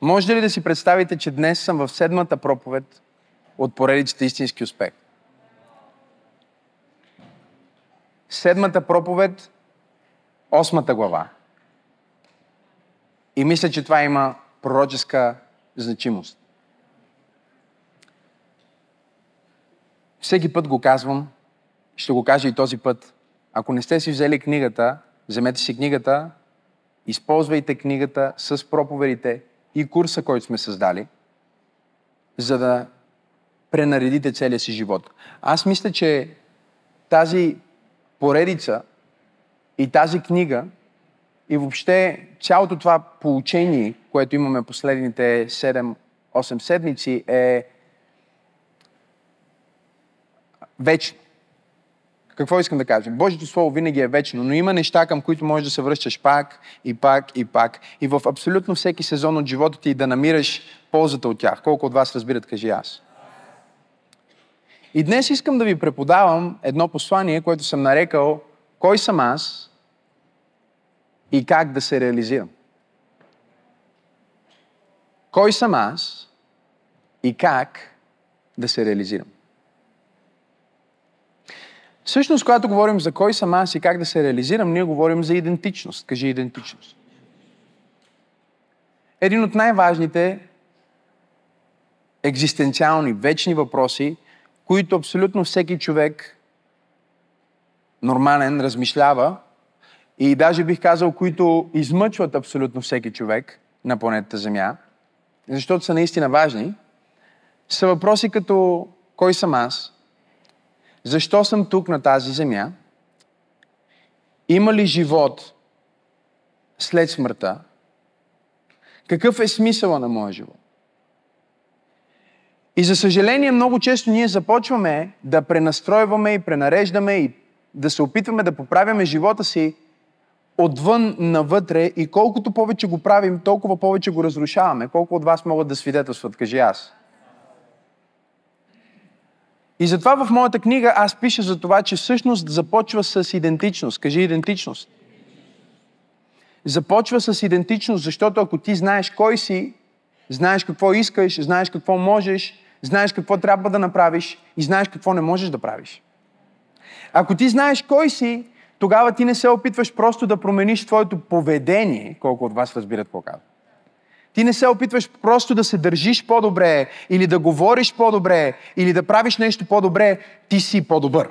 Може ли да си представите, че днес съм в седмата проповед от поредицата Истински успех? Седмата проповед, осмата глава. И мисля, че това има пророческа значимост. Всеки път го казвам, ще го кажа и този път. Ако не сте си взели книгата, вземете си книгата, използвайте книгата с проповедите и курса, който сме създали, за да пренаредите целия си живот. Аз мисля, че тази поредица и тази книга и въобще цялото това получение, което имаме последните 7-8 седмици е вечно. Какво искам да кажа? Божието Слово винаги е вечно, но има неща, към които можеш да се връщаш пак и пак и пак. И в абсолютно всеки сезон от живота ти да намираш ползата от тях. Колко от вас разбират, кажи аз. И днес искам да ви преподавам едно послание, което съм нарекал Кой съм аз и как да се реализирам. Кой съм аз и как да се реализирам. Всъщност, когато говорим за кой съм аз и как да се реализирам, ние говорим за идентичност. Кажи идентичност. Един от най-важните екзистенциални, вечни въпроси, които абсолютно всеки човек нормален размишлява и даже бих казал, които измъчват абсолютно всеки човек на планетата Земя, защото са наистина важни, са въпроси като кой съм аз, защо съм тук на тази земя? Има ли живот след смъртта? Какъв е смисъла на моя живот? И за съжаление, много често ние започваме да пренастройваме и пренареждаме и да се опитваме да поправяме живота си отвън навътре и колкото повече го правим, толкова повече го разрушаваме. Колко от вас могат да свидетелстват, кажи аз. И затова в моята книга аз пиша за това, че всъщност започва с идентичност. Кажи идентичност. Започва с идентичност, защото ако ти знаеш кой си, знаеш какво искаш, знаеш какво можеш, знаеш какво трябва да направиш и знаеш какво не можеш да правиш. Ако ти знаеш кой си, тогава ти не се опитваш просто да промениш твоето поведение, колко от вас разбират какво казвам. Ти не се опитваш просто да се държиш по-добре, или да говориш по-добре, или да правиш нещо по-добре. Ти си по-добър.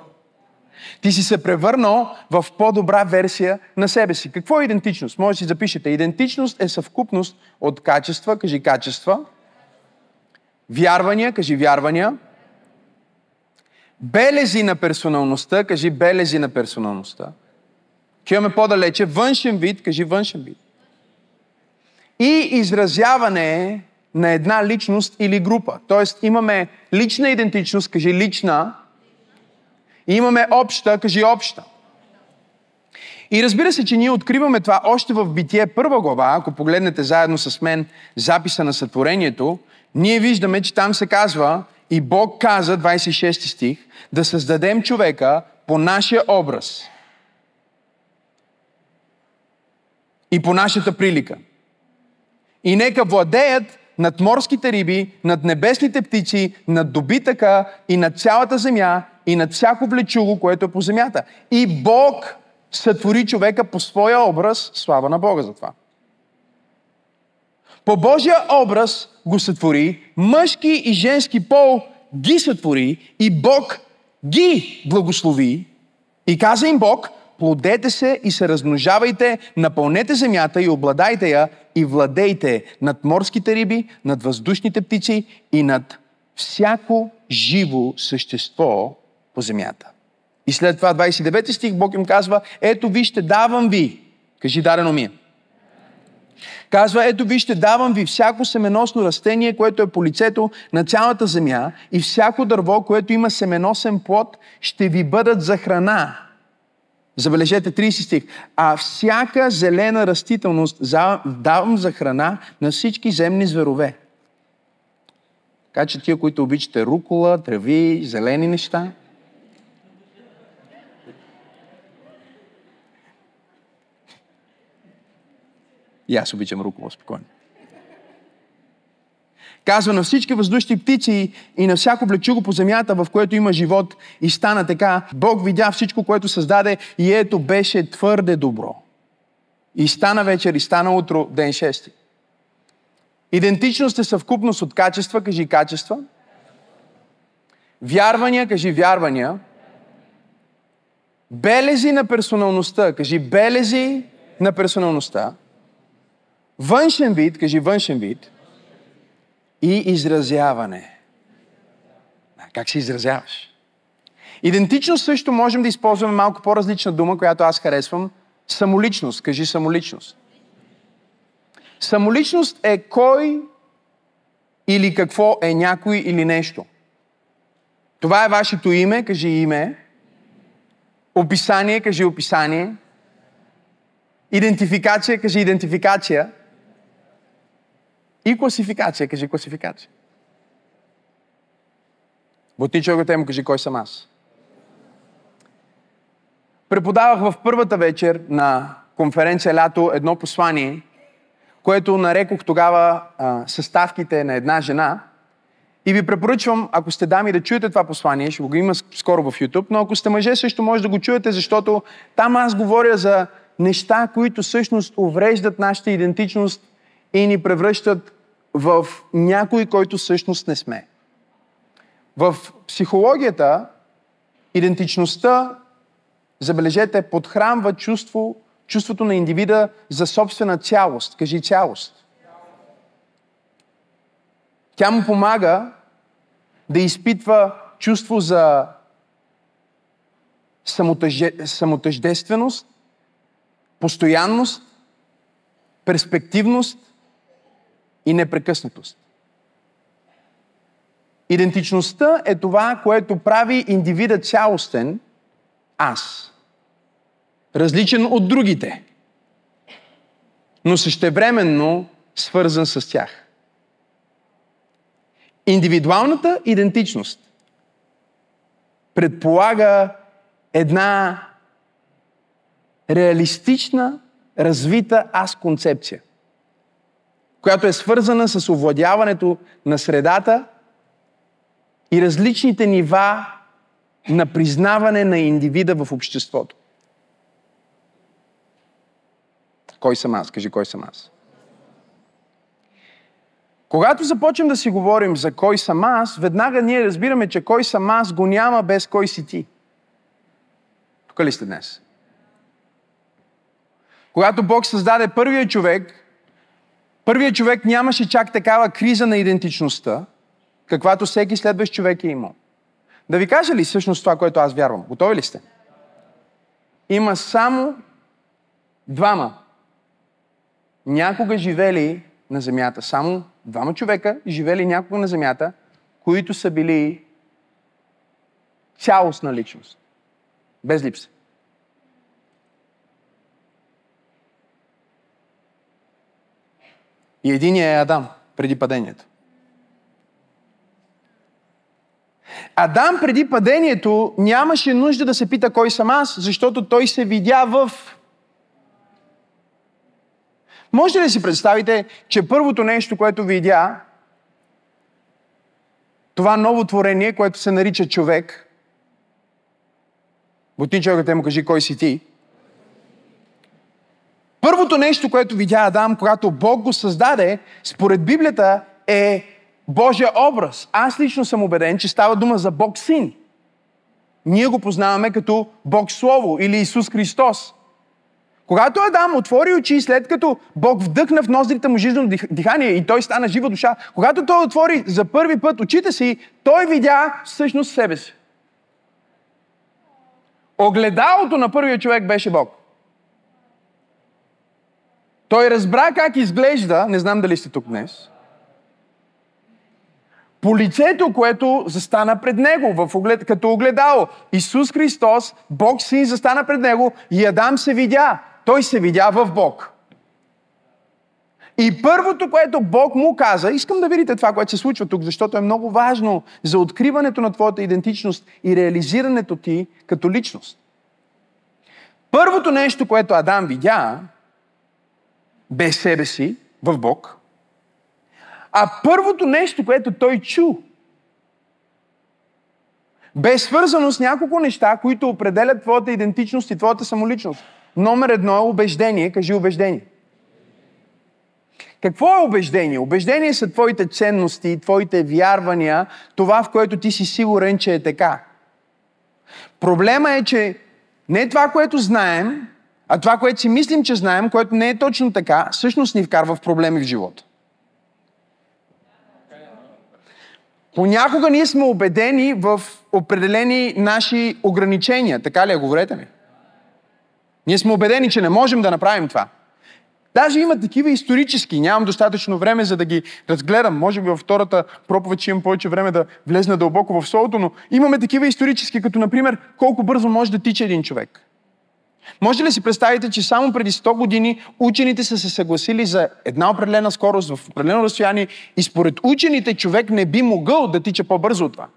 Ти си се превърнал в по-добра версия на себе си. Какво е идентичност? Може да си запишете. Идентичност е съвкупност от качества, кажи качества, вярвания, кажи вярвания, белези на персоналността, кажи белези на персоналността. Чуваме по-далече, външен вид, кажи външен вид и изразяване на една личност или група. Тоест имаме лична идентичност, кажи лична, и имаме обща, кажи обща. И разбира се, че ние откриваме това още в Битие първа глава, ако погледнете заедно с мен записа на сътворението, ние виждаме, че там се казва и Бог каза, 26 стих, да създадем човека по нашия образ и по нашата прилика и нека владеят над морските риби, над небесните птици, над добитъка и над цялата земя и над всяко влечуго, което е по земята. И Бог сътвори човека по своя образ, слава на Бога за това. По Божия образ го сътвори, мъжки и женски пол ги сътвори и Бог ги благослови. И каза им Бог, плодете се и се размножавайте, напълнете земята и обладайте я и владейте над морските риби, над въздушните птици и над всяко живо същество по земята. И след това 29 стих Бог им казва, ето вижте, давам ви. Кажи, дарено ми е. Казва, ето вижте, давам ви всяко семеносно растение, което е по лицето на цялата земя и всяко дърво, което има семеносен плод, ще ви бъдат за храна. Забележете 30 стих. А всяка зелена растителност давам за храна на всички земни зверове. Така че тия, които обичате рукола, трави, зелени неща, И аз обичам рукола, спокойно. Казва на всички въздушни птици и на всяко влечуго по земята, в което има живот. И стана така. Бог видя всичко, което създаде и ето беше твърде добро. И стана вечер, и стана утро, ден шести. Идентичност е съвкупност от качества, кажи качества. Вярвания, кажи вярвания. Белези на персоналността, кажи белези на персоналността. Външен вид, кажи външен вид. И изразяване. Как се изразяваш? Идентичност също можем да използваме малко по-различна дума, която аз харесвам. Самоличност. Кажи самоличност. Самоличност е кой или какво е някой или нещо. Това е вашето име, кажи име. Описание, кажи описание. Идентификация, кажи идентификация. И класификация, кажи класификация. Бути човекът му кажи кой съм аз. Преподавах в първата вечер на конференция лято едно послание, което нарекох тогава а, съставките на една жена. И ви препоръчвам, ако сте дами, да чуете това послание, ще го има скоро в YouTube, но ако сте мъже, също може да го чуете, защото там аз говоря за неща, които всъщност увреждат нашата идентичност и ни превръщат в някой, който всъщност не сме. В психологията идентичността, забележете, подхранва чувство, чувството на индивида за собствена цялост. Кажи цялост. Тя му помага да изпитва чувство за самотъждественост, постоянност, перспективност и непрекъснатост. Идентичността е това, което прави индивида цялостен аз. Различен от другите, но същевременно свързан с тях. Индивидуалната идентичност предполага една реалистична, развита аз-концепция, която е свързана с овладяването на средата и различните нива на признаване на индивида в обществото. Кой съм аз? Кажи, кой съм аз? Когато започнем да си говорим за кой съм аз, веднага ние разбираме, че кой съм аз го няма без кой си ти. Тук ли сте днес? Когато Бог създаде първия човек, първият човек нямаше чак такава криза на идентичността, каквато всеки следващ човек е имал. Да ви кажа ли всъщност това, което аз вярвам? Готови ли сте? Има само двама някога живели на земята. Само двама човека живели някога на земята, които са били цялостна личност. Без липса. И единия е Адам, преди падението. Адам преди падението нямаше нужда да се пита кой съм аз, защото той се видя в може ли да си представите, че първото нещо, което видя, това ново творение, което се нарича човек, Бути човекът му кажи, кой си ти? Първото нещо, което видя Адам, когато Бог го създаде, според Библията е Божия образ. Аз лично съм убеден, че става дума за Бог Син. Ние го познаваме като Бог Слово или Исус Христос. Когато Адам отвори очи, след като Бог вдъхна в ноздрите му жизнено дихание и той стана жива душа, когато той отвори за първи път очите си, той видя всъщност себе си. Огледалото на първия човек беше Бог. Той разбра как изглежда, не знам дали сте тук днес, по лицето, което застана пред него, в оглед, като огледало. Исус Христос, Бог Син, застана пред него и Адам се видя. Той се видя в Бог. И първото, което Бог му каза, искам да видите това, което се случва тук, защото е много важно за откриването на твоята идентичност и реализирането ти като личност. Първото нещо, което Адам видя, без себе си, в Бог, А първото нещо, което той чу, бе свързано с няколко неща, които определят твоята идентичност и твоята самоличност. Номер едно е убеждение. Кажи убеждение. Какво е убеждение? Убеждение са твоите ценности, твоите вярвания, това в което ти си сигурен, че е така. Проблема е, че не това, което знаем, а това, което си мислим, че знаем, което не е точно така, всъщност ни вкарва в проблеми в живота. Понякога ние сме убедени в определени наши ограничения. Така ли е? Говорете ми. Ние сме убедени, че не можем да направим това. Даже има такива исторически, нямам достатъчно време за да ги разгледам. Може би във втората проповед ще имам повече време да влезна дълбоко в солото, но имаме такива исторически, като например колко бързо може да тича един човек. Може ли си представите, че само преди 100 години учените са се съгласили за една определена скорост в определено разстояние и според учените човек не би могъл да тича по-бързо от това?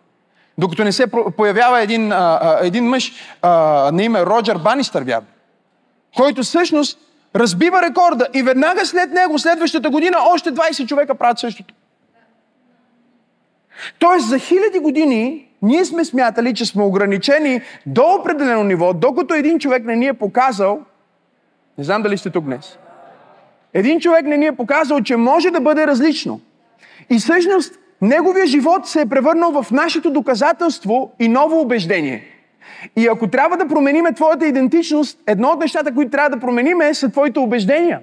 Докато не се появява един, а, един мъж а, на име Роджер Банистър, вярно, който всъщност разбива рекорда и веднага след него, следващата година, още 20 човека правят същото. Тоест за хиляди години ние сме смятали, че сме ограничени до определено ниво, докато един човек не ни е показал, не знам дали сте тук днес, един човек не ни е показал, че може да бъде различно. И всъщност неговия живот се е превърнал в нашето доказателство и ново убеждение. И ако трябва да промениме твоята идентичност, едно от нещата, които трябва да промениме, са твоите убеждения.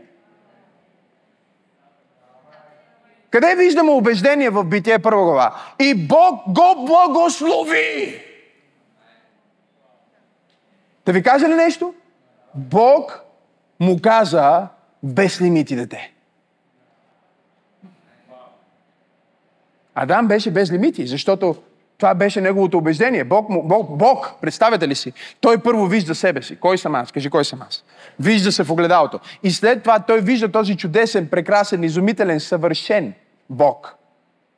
Къде виждаме убеждение в Битие първа глава? И Бог го благослови! Да ви кажа ли нещо? Бог му каза без лимити дете. Адам беше без лимити, защото това беше неговото убеждение. Бог, Бог, Бог, представете ли си? Той първо вижда себе си. Кой съм аз? Кажи, кой съм аз? Вижда се в огледалото. И след това той вижда този чудесен, прекрасен, изумителен, съвършен Бог.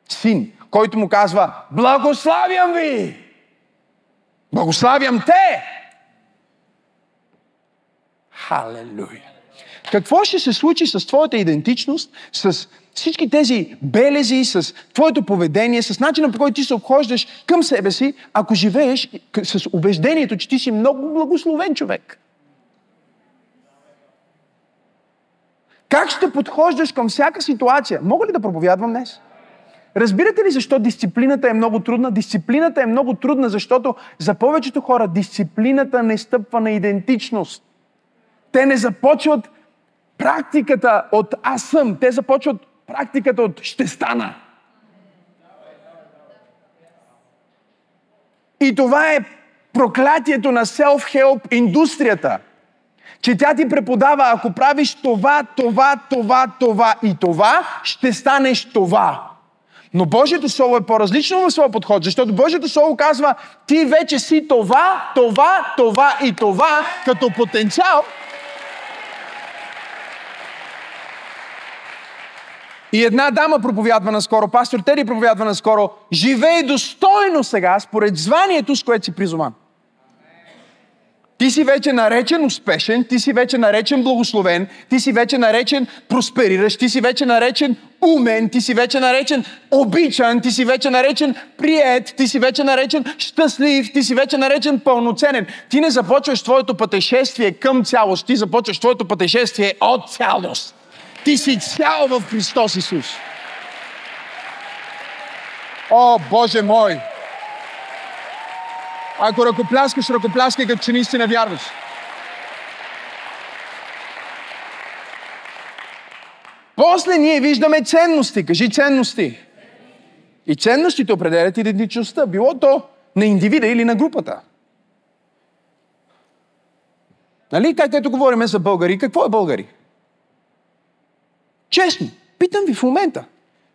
Син, който му казва, благославям ви! Благославям те! Халелуя! Какво ще се случи с твоята идентичност, с всички тези белези, с твоето поведение, с начина по който ти се обхождаш към себе си, ако живееш с убеждението, че ти си много благословен човек. Как ще подхождаш към всяка ситуация? Мога ли да проповядвам днес? Разбирате ли защо дисциплината е много трудна? Дисциплината е много трудна, защото за повечето хора дисциплината не стъпва на идентичност. Те не започват практиката от аз съм. Те започват практиката от ще стана. И това е проклятието на self-help индустрията. Че тя ти преподава, ако правиш това, това, това, това и това, ще станеш това. Но Божието Слово е по-различно в своя подход, защото Божието Слово казва, ти вече си това, това, това и това, като потенциал, И една дама проповядва наскоро, пастор Тери проповядва наскоро, живей достойно сега, според званието, с което си призован. Ти си вече наречен успешен, ти си вече наречен благословен, ти си вече наречен проспериращ, ти си вече наречен умен, ти си вече наречен обичан, ти си вече наречен прият, ти си вече наречен щастлив, ти си вече наречен пълноценен. Ти не започваш твоето пътешествие към цялост, ти започваш твоето пътешествие от цялост. Ти си цял в Христос Исус. О, Боже мой! Ако ръкопляскаш, ръкопляскай, като че наистина вярваш. После ние виждаме ценности. Кажи ценности. И ценностите определят идентичността. Било то на индивида или на групата. Нали? Как ето говорим за българи. Какво е българи? Честно, питам ви в момента.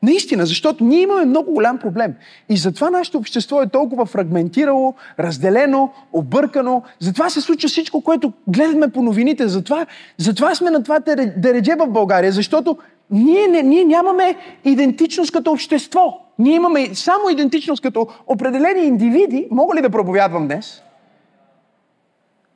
Наистина, защото ние имаме много голям проблем. И затова нашето общество е толкова фрагментирало, разделено, объркано. Затова се случва всичко, което гледаме по новините. Затова, затова сме на това дередже в България, защото ние, не, ние нямаме идентичност като общество. Ние имаме само идентичност като определени индивиди. Мога ли да проповядвам днес?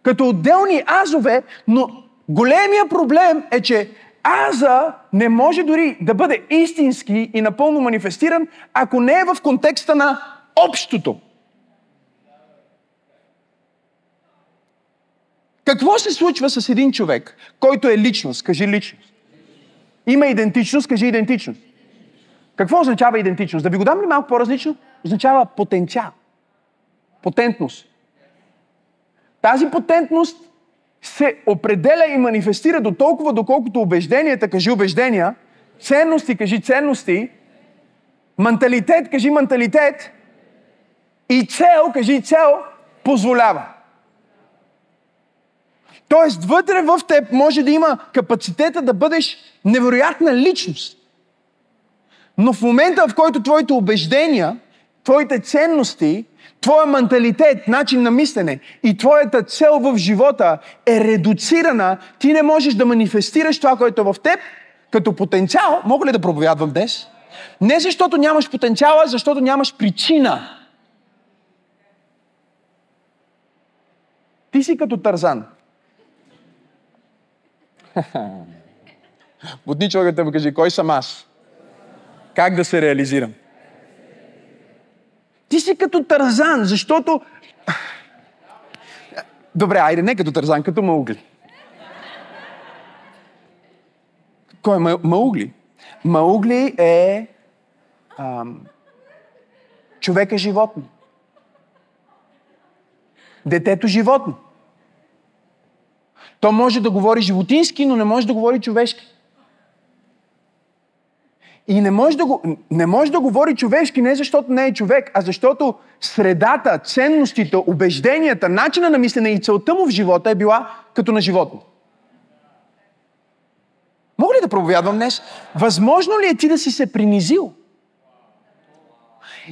Като отделни азове, но големия проблем е, че аза не може дори да бъде истински и напълно манифестиран, ако не е в контекста на общото. Какво се случва с един човек, който е личност? Кажи личност. Има идентичност, кажи идентичност. Какво означава идентичност? Да ви го дам ли малко по-различно? Означава потенциал. Потентност. Тази потентност се определя и манифестира до толкова, доколкото убежденията, кажи убеждения, ценности, кажи ценности, менталитет, кажи менталитет и цел, кажи цел, позволява. Тоест, вътре в теб може да има капацитета да бъдеш невероятна личност. Но в момента, в който твоите убеждения, твоите ценности, твоя менталитет, начин на мислене и твоята цел в живота е редуцирана, ти не можеш да манифестираш това, което е в теб, като потенциал. Мога ли да проповядвам днес? Не защото нямаш потенциала, защото нямаш причина. Ти си като Тарзан. Будни човекът му кажи, кой съм аз? Как да се реализирам? Ти си като Тарзан, защото... Добре, айде, не като Тарзан, като Маугли. Кой е Маугли? Маугли е ам, човека животно. Детето животно. То може да говори животински, но не може да говори човешки. И не може, да го, не може да говори човешки не защото не е човек, а защото средата, ценностите, убежденията, начина на мислене и целта му в живота е била като на животно. Мога ли да проповядвам днес? Възможно ли е ти да си се принизил?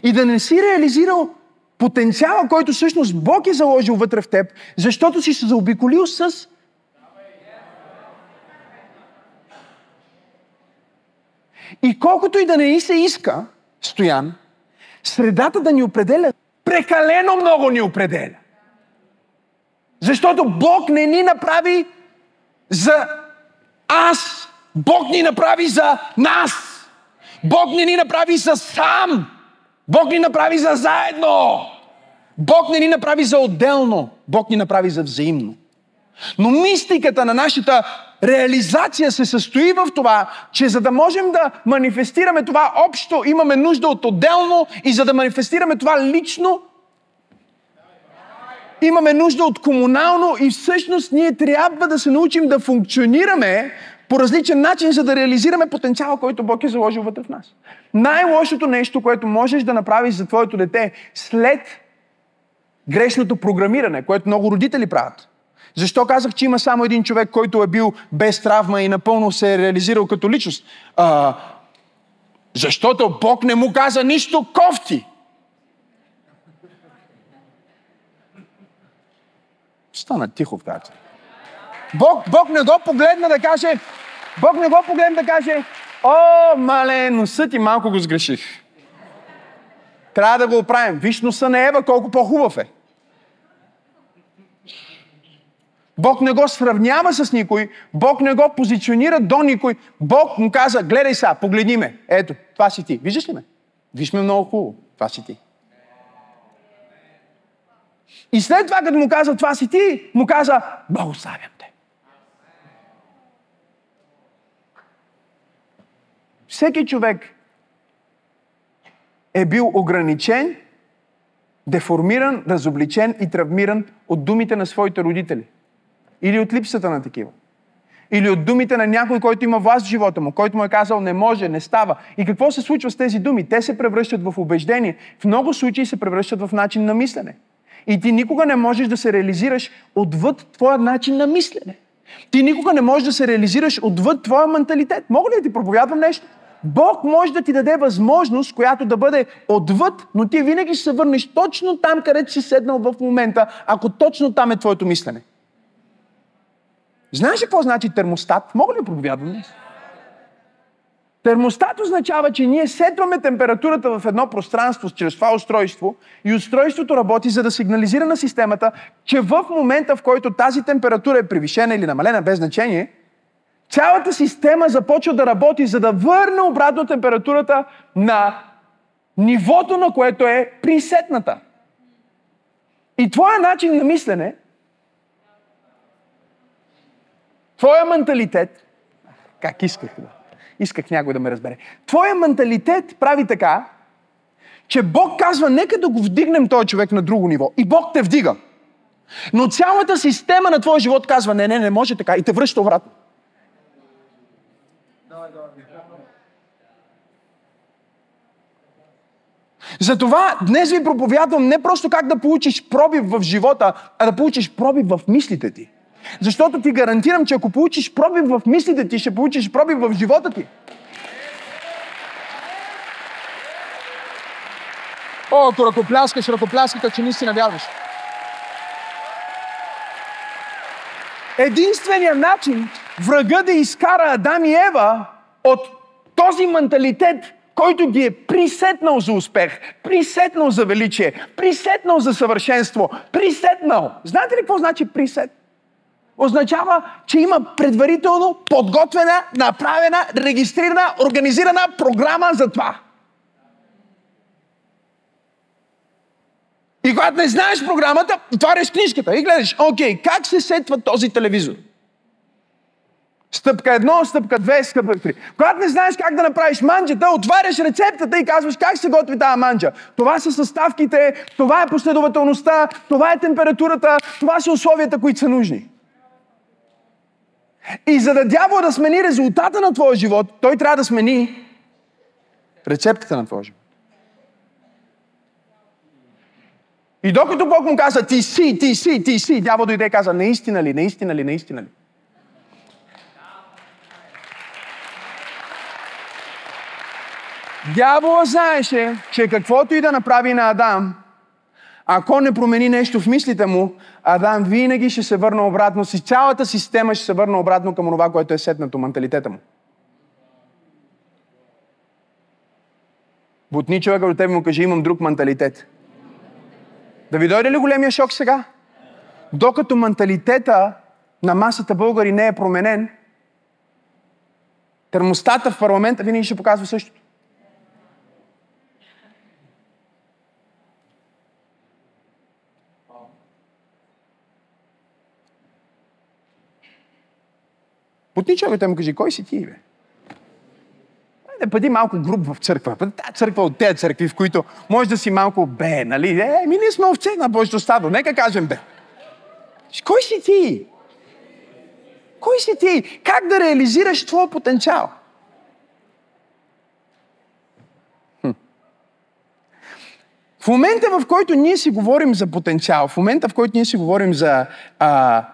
И да не си реализирал потенциала, който всъщност Бог е заложил вътре в теб, защото си се заобиколил с И колкото и да не се иска, Стоян, средата да ни определя, прекалено много ни определя. Защото Бог не ни направи за аз. Бог ни направи за нас. Бог не ни направи за сам. Бог ни направи за заедно. Бог не ни направи за отделно. Бог ни направи за взаимно. Но мистиката на нашата реализация се състои в това, че за да можем да манифестираме това общо, имаме нужда от отделно и за да манифестираме това лично, имаме нужда от комунално и всъщност ние трябва да се научим да функционираме по различен начин, за да реализираме потенциала, който Бог е заложил вътре в нас. Най-лошото нещо, което можеш да направиш за твоето дете след грешното програмиране, което много родители правят, защо казах, че има само един човек, който е бил без травма и напълно се е реализирал като личност? А, защото Бог не му каза нищо кофти. Стана тихо в тази. Бог, Бог не го погледна да каже, Бог не го погледна да каже, о, мале, носа ти малко го сгреших. Трябва да го оправим. Виж носа на Ева, колко по-хубав е. Бог не го сравнява с никой, Бог не го позиционира до никой. Бог му каза, гледай сега, погледни ме. Ето, това си ти. Виждаш ли ме? Виж ме много хубаво. Това си ти. И след това, като му каза, това си ти, му каза, благославям те. Всеки човек е бил ограничен, деформиран, разобличен и травмиран от думите на своите родители. Или от липсата на такива. Или от думите на някой, който има власт в живота му, който му е казал не може, не става. И какво се случва с тези думи? Те се превръщат в убеждение. В много случаи се превръщат в начин на мислене. И ти никога не можеш да се реализираш отвъд твоя начин на мислене. Ти никога не можеш да се реализираш отвъд твоя менталитет. Мога ли да ти проповядвам нещо? Бог може да ти даде възможност, която да бъде отвъд, но ти винаги ще се върнеш точно там, където си седнал в момента, ако точно там е твоето мислене. Знаеш ли какво значи термостат? Мога ли да проповядвам днес? Термостат означава, че ние сетваме температурата в едно пространство чрез това устройство и устройството работи за да сигнализира на системата, че в момента, в който тази температура е превишена или намалена без значение, Цялата система започва да работи, за да върне обратно температурата на нивото, на което е присетната. И твоя начин на мислене, твоя менталитет, как исках да, исках някой да ме разбере, твоя менталитет прави така, че Бог казва, нека да го вдигнем този човек на друго ниво. И Бог те вдига. Но цялата система на твоя живот казва, не, не, не може така и те връща обратно. Затова днес ви проповядвам не просто как да получиш пробив в живота, а да получиш пробив в мислите ти. Защото ти гарантирам, че ако получиш пробив в мислите ти, ще получиш пробив в живота ти. О, ако ръкопляскаш, ръкопляскаш, че наистина вярваш. Единственият начин врага да изкара Адам и Ева от този менталитет, който ги е присетнал за успех, присетнал за величие, присетнал за съвършенство, присетнал. Знаете ли какво значи присет? Означава, че има предварително подготвена, направена, регистрирана, организирана програма за това. И когато не знаеш програмата, отваряш книжката и гледаш, окей, как се сетва този телевизор? Стъпка едно, стъпка две, стъпка три. Когато не знаеш как да направиш манджата, отваряш рецептата и казваш как се готви тази манджа. Това са съставките, това е последователността, това е температурата, това са условията, които са нужни. И за да дявол да смени резултата на твоя живот, той трябва да смени рецептата на твоя живот. И докато Бог му каза, ти си, ти си, ти си, дявол дойде и каза, наистина ли, наистина ли, наистина ли? Дявола знаеше, че каквото и да направи на Адам, ако не промени нещо в мислите му, Адам винаги ще се върне обратно, си цялата система ще се върне обратно към това, което е седнато, менталитета му. Бутни човека до тебе му кажи, имам друг менталитет. Да ви дойде ли големия шок сега? Докато менталитета на масата българи не е променен, термостата в парламента винаги ще показва същото. Путни човекът му кажи, кой си ти, бе? Да бъди малко груб в църква. Тази църква от тези църкви, в които може да си малко бе, нали? Е, ми ние сме овце на Божието стадо. Нека кажем бе. Кой си ти? Кой си ти? Как да реализираш твоя потенциал? Хм. В момента, в който ние си говорим за потенциал, в момента, в който ние си говорим за а,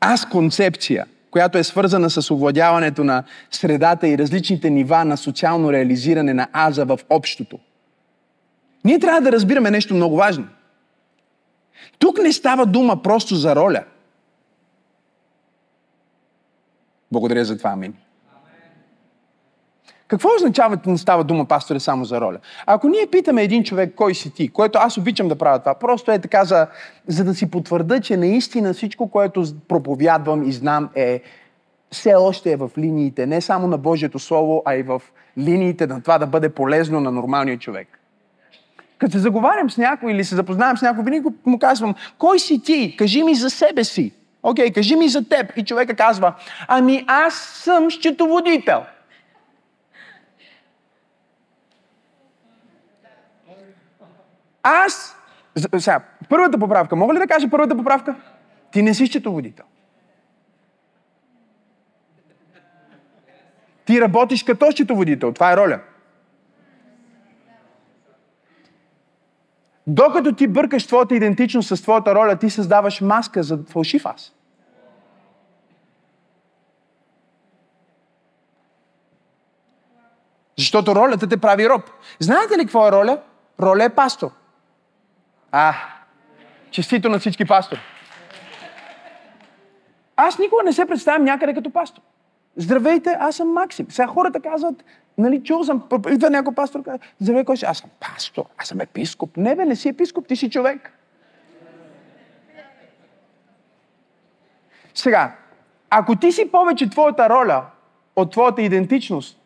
аз концепция, която е свързана с овладяването на средата и различните нива на социално реализиране на аза в общото. Ние трябва да разбираме нещо много важно. Тук не става дума просто за роля. Благодаря за това, амин. Какво означава да не става дума, пасторе, само за роля? Ако ние питаме един човек, кой си ти, което аз обичам да правя това, просто е така, за, за да си потвърда, че наистина всичко, което проповядвам и знам е все още е в линиите, не само на Божието Слово, а и в линиите на това да бъде полезно на нормалния човек. Като се заговарям с някой или се запознавам с някой, винаги му казвам, кой си ти? Кажи ми за себе си. Окей, okay, кажи ми за теб. И човека казва, ами аз съм счетоводител. Аз... Сега, първата поправка. Мога ли да кажа първата поправка? Ти не си счетоводител. Ти работиш като счетоводител. Това е роля. Докато ти бъркаш твоята идентичност с твоята роля, ти създаваш маска за фалшив аз. Защото ролята те прави роб. Знаете ли какво е роля? Роля е пастор. А, честито на всички пастори. Аз никога не се представям някъде като пастор. Здравейте, аз съм Максим. Сега хората казват, нали, чул съм, идва някой пастор, казва, здравей, кой си? Аз съм пастор, аз съм епископ. Не бе, не си епископ, ти си човек. Сега, Ако ти си повече твоята роля от твоята идентичност,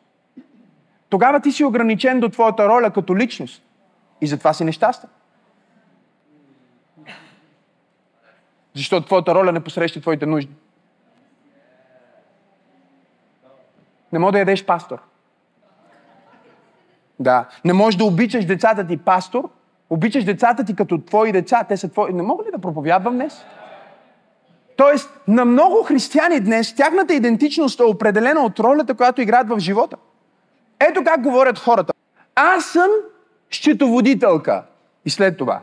тогава ти си ограничен до твоята роля като личност. И затова си нещастен. Защото твоята роля не посреща твоите нужди. Не може да ядеш пастор. Да. Не можеш да обичаш децата ти пастор, обичаш децата ти като твои деца, те са твои. Не мога ли да проповядвам днес? Тоест, на много християни днес, тяхната идентичност е определена от ролята, която играят в живота. Ето как говорят хората. Аз съм счетоводителка. И след това.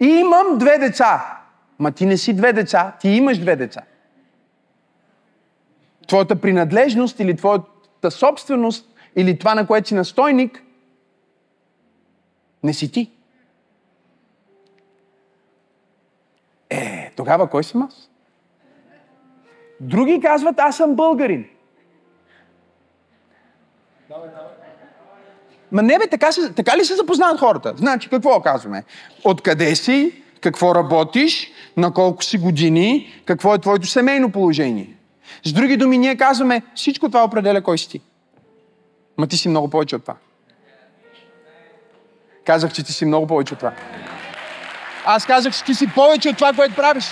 И имам две деца. Ма ти не си две деца, ти имаш две деца. Твоята принадлежност или твоята собственост или това, на което си настойник, не си ти. Е, тогава кой съм аз? Други казват, аз съм българин. Ма не бе, така, се, така ли се запознават хората? Значи, какво казваме? Откъде си? Какво работиш? На колко си години? Какво е твоето семейно положение? С други думи, ние казваме, всичко това определя кой си ти. Ма ти си много повече от това. Казах, че ти си много повече от това. Аз казах, че ти си повече от това, което правиш.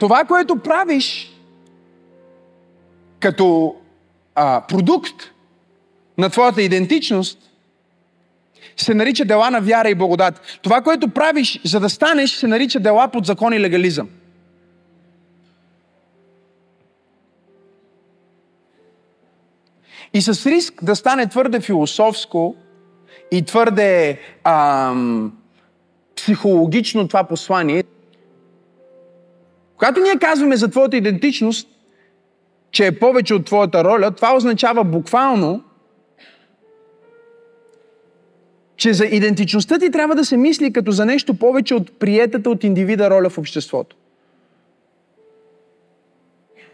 Това, което правиш като а, продукт на твоята идентичност, се нарича дела на вяра и благодат. Това, което правиш, за да станеш, се нарича дела под закон и легализъм. И с риск да стане твърде философско и твърде ам, психологично това послание, когато ние казваме за твоята идентичност, че е повече от твоята роля, това означава буквално, че за идентичността ти трябва да се мисли като за нещо повече от приетата от индивида роля в обществото.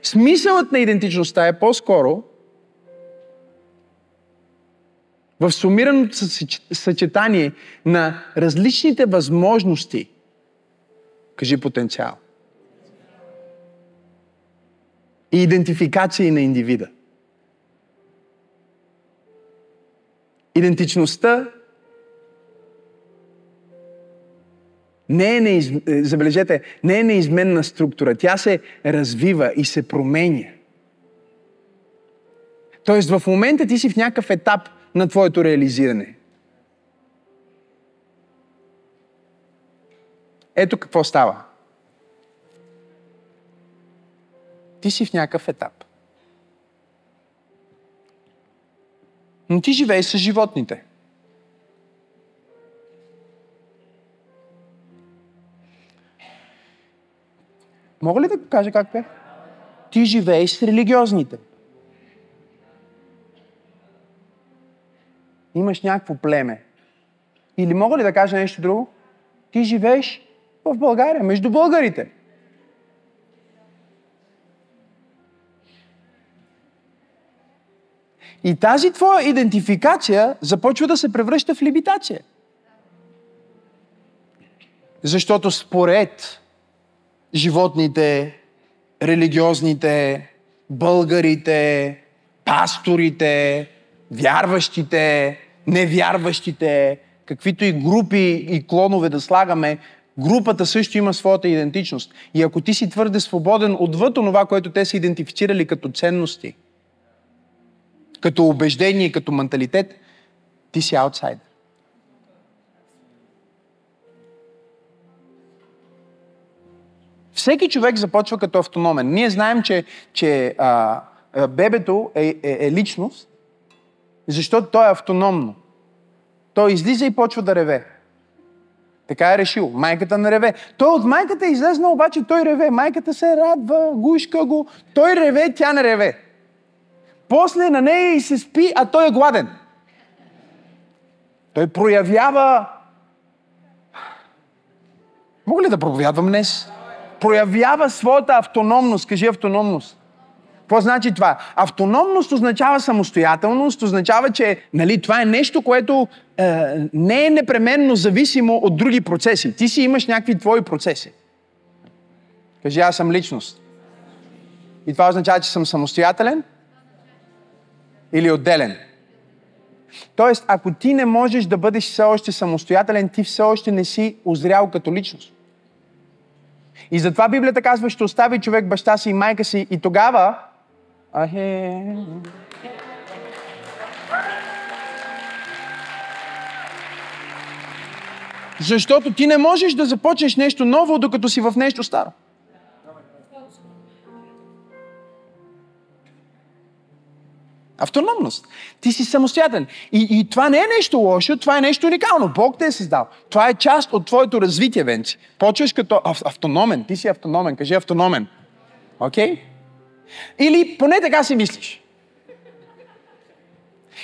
Смисълът на идентичността е по-скоро в сумираното съчетание на различните възможности, кажи потенциал, и идентификации на индивида. Идентичността не е, неиз... забележете, не е неизменна структура. Тя се развива и се променя. Тоест в момента ти си в някакъв етап на твоето реализиране. Ето какво става. Ти си в някакъв етап. Но ти живееш с животните. Мога ли да кажа как е? Ти живееш с религиозните. Имаш някакво племе. Или мога ли да кажа нещо друго? Ти живееш в България, между българите. И тази твоя идентификация започва да се превръща в лимитация. Защото според животните, религиозните, българите, пасторите, вярващите, невярващите, каквито и групи и клонове да слагаме, групата също има своята идентичност. И ако ти си твърде свободен отвъд това, което те са идентифицирали като ценности, като убеждение, като менталитет, ти си аутсайдер. Всеки човек започва като автономен. Ние знаем, че, че а, бебето е, е, е личност, защото то е автономно. Той излиза и почва да реве. Така е решил. Майката не реве. Той от майката е излезнал, обаче той реве. Майката се радва, гушка го. Той реве, тя не реве. После на нея и се спи, а той е гладен. Той проявява... Мога ли да проповядвам днес? Проявява своята автономност. Кажи автономност. Какво значи това? Автономност означава самостоятелност, означава, че нали, това е нещо, което е, не е непременно зависимо от други процеси. Ти си имаш някакви твои процеси. Кажи, аз съм личност. И това означава, че съм самостоятелен или отделен. Тоест, ако ти не можеш да бъдеш все още самостоятелен, ти все още не си озрял като личност. И затова Библията казва, ще остави човек баща си и майка си и тогава... Ахе... Защото ти не можеш да започнеш нещо ново, докато си в нещо старо. Автономност. Ти си самостоятелен. И, и това не е нещо лошо, това е нещо уникално. Бог те е създал. Това е част от твоето развитие, Венци. Почваш като автономен. Ти си автономен. Кажи автономен. Окей? Okay? Или поне така си мислиш.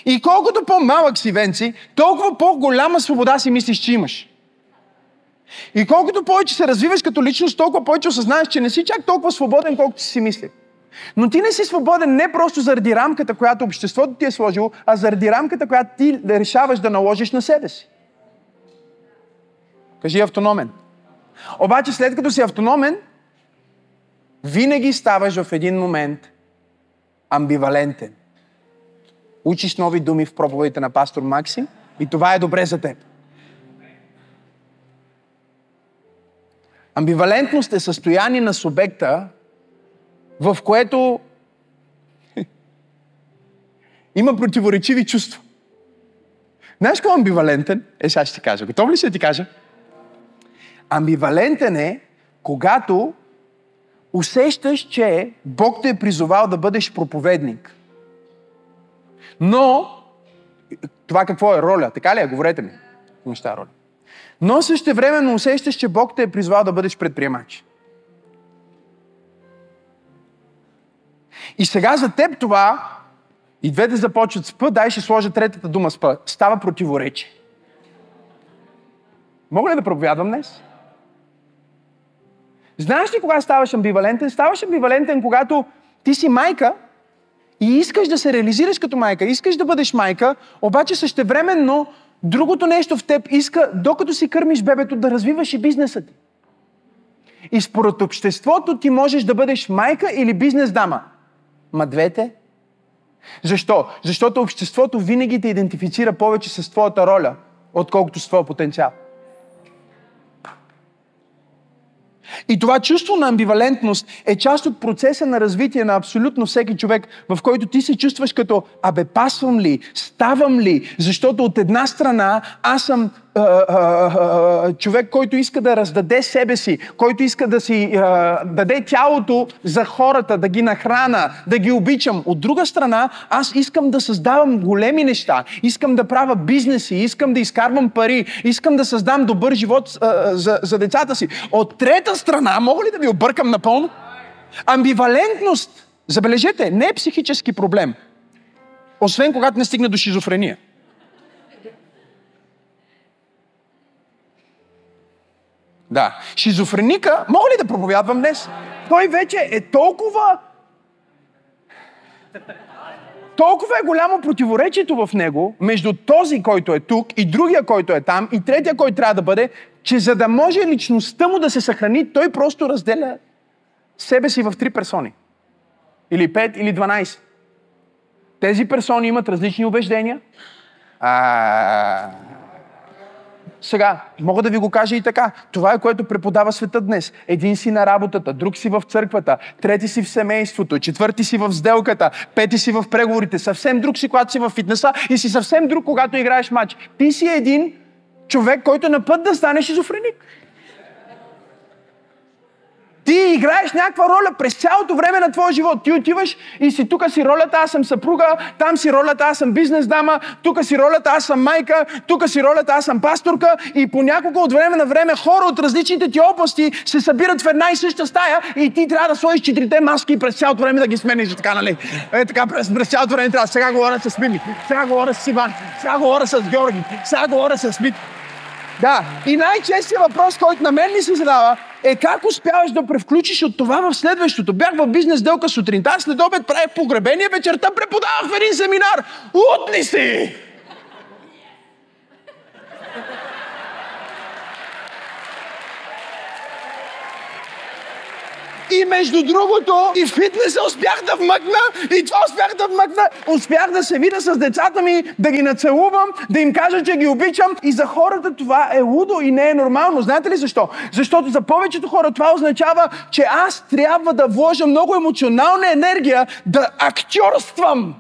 И колкото по-малък си, Венци, толкова по-голяма свобода си мислиш, че имаш. И колкото повече се развиваш като личност, толкова повече осъзнаеш, че не си чак толкова свободен, колкото си мислил. Но ти не си свободен не просто заради рамката, която обществото ти е сложило, а заради рамката, която ти решаваш да наложиш на себе си. Кажи автономен. Обаче след като си автономен, винаги ставаш в един момент амбивалентен. Учиш нови думи в проповедите на пастор Максим и това е добре за теб. Амбивалентност е състояние на субекта, в което има противоречиви чувства. Знаеш кой е амбивалентен? Е, сега ще ти кажа. Готов ли ще ти кажа? Амбивалентен е, когато усещаш, че Бог те е призовал да бъдеш проповедник. Но, това какво е роля? Така ли е? Говорете ми. Неща роля. Но също времено усещаш, че Бог те е призвал да бъдеш предприемач. И сега за теб това, и двете започват с П, дай ще сложа третата дума с П. Става противоречие. Мога ли да проповядвам днес? Знаеш ли кога ставаш амбивалентен? Ставаш амбивалентен, когато ти си майка и искаш да се реализираш като майка, искаш да бъдеш майка, обаче същевременно другото нещо в теб иска, докато си кърмиш бебето, да развиваш и бизнеса ти. И според обществото ти можеш да бъдеш майка или бизнес дама. Ма двете? Защо? Защото обществото винаги те идентифицира повече с твоята роля, отколкото с твоя потенциал. И това чувство на амбивалентност е част от процеса на развитие на абсолютно всеки човек, в който ти се чувстваш като абе пасвам ли, ставам ли, защото от една страна аз съм човек, който иска да раздаде себе си, който иска да си а, даде тялото за хората, да ги нахрана, да ги обичам. От друга страна, аз искам да създавам големи неща, искам да правя бизнеси, искам да изкарвам пари, искам да създам добър живот а, за, за децата си. От трета страна, мога ли да ви объркам напълно? Амбивалентност, забележете, не е психически проблем. Освен когато не стигне до шизофрения. Да. Шизофреника, мога ли да проповядвам днес? Той вече е толкова... Толкова е голямо противоречието в него между този, който е тук и другия, който е там и третия, който трябва да бъде, че за да може личността му да се съхрани, той просто разделя себе си в три персони. Или пет, или 12. Тези персони имат различни убеждения. А, сега, мога да ви го кажа и така. Това е което преподава света днес. Един си на работата, друг си в църквата, трети си в семейството, четвърти си в сделката, пети си в преговорите, съвсем друг си, когато си в фитнеса и си съвсем друг, когато играеш матч. Ти си един човек, който е на път да станеш шизофреник. Ти играеш някаква роля през цялото време на твоя живот. Ти отиваш и си тук си ролята, аз съм съпруга, там си ролята, аз съм бизнес дама, тук си ролята, аз съм майка, тук си ролята, аз съм пасторка и понякога от време на време хора от различните ти области се събират в една и съща стая и ти трябва да сложиш четирите маски през цялото време да ги смениш. Така, нали? Е, така, през, през цялото време трябва. Сега говоря с Мими, сега говоря с Иван, сега говоря с Георги, сега говоря с Смит. Да, и най-честият въпрос, който на мен ми се задава, е как успяваш да превключиш от това в следващото. Бях в бизнес делка сутринта, след обед правя погребение, вечерта преподавах в един семинар. Лут ли си? Между другото, и фитнеса успях да вмъкна, и това успях да вмъкна. Успях да се видя с децата ми, да ги нацелувам, да им кажа, че ги обичам. И за хората това е лудо и не е нормално. Знаете ли защо? Защото за повечето хора това означава, че аз трябва да вложа много емоционална енергия да актьорствам.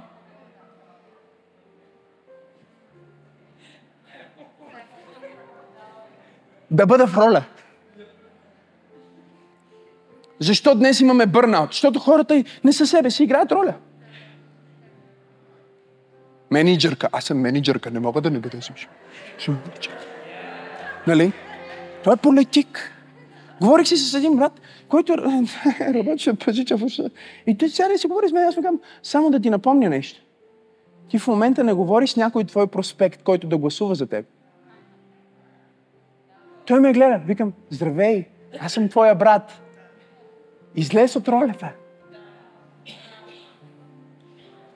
Да бъда в роля. Защо днес имаме бърнаут? Защото хората не са себе си, играят роля. Менеджерка. Аз съм менеджерка. Не мога да не бъда менеджерка. Нали? Той е политик. Говорих си с един брат, който работеше пазича в И той сега не си говори с мен. Аз казвам, само да ти напомня нещо. Ти в момента не говориш с някой твой проспект, който да гласува за теб. Той ме гледа. Викам, здравей, аз съм твоя брат. Излез от ролята.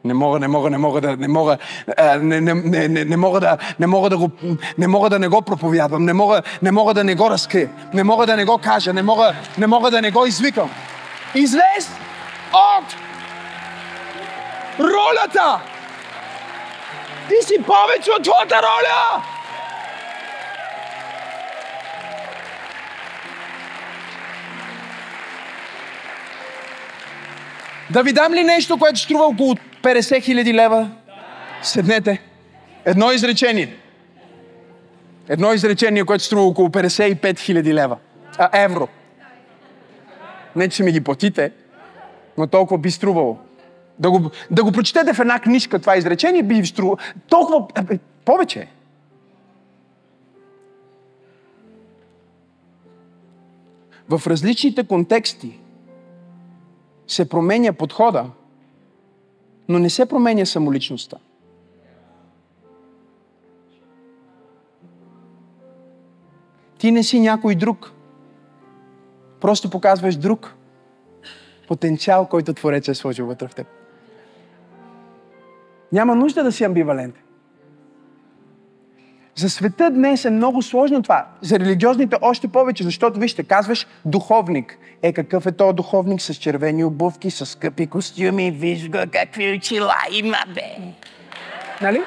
Не мога, не мога, не мога да, не мога, не, не, не, не, не мога да, не мога да го, не мога да не го проповядвам, не мога, не мога да не го разкрия, не мога да не го кажа, не мога, не мога да не го извикам. Излез от ролята! Ти си повече от твоята роля! Да ви дам ли нещо, което струва около 50 хиляди лева? Седнете. Едно изречение. Едно изречение, което струва около 55 хиляди лева. А, евро. Не, че ми ги платите, но толкова би струвало. Да го, да го прочетете в една книжка това изречение би струвало. Толкова е, повече. В различните контексти се променя подхода, но не се променя самоличността. Ти не си някой друг. Просто показваш друг потенциал, който Творец е сложил вътре в теб. Няма нужда да си амбивалентен. За света днес е много сложно това. За религиозните още повече, защото вижте, казваш духовник. Е, какъв е то духовник с червени обувки, с скъпи костюми, виж го какви очила има, бе. Нали?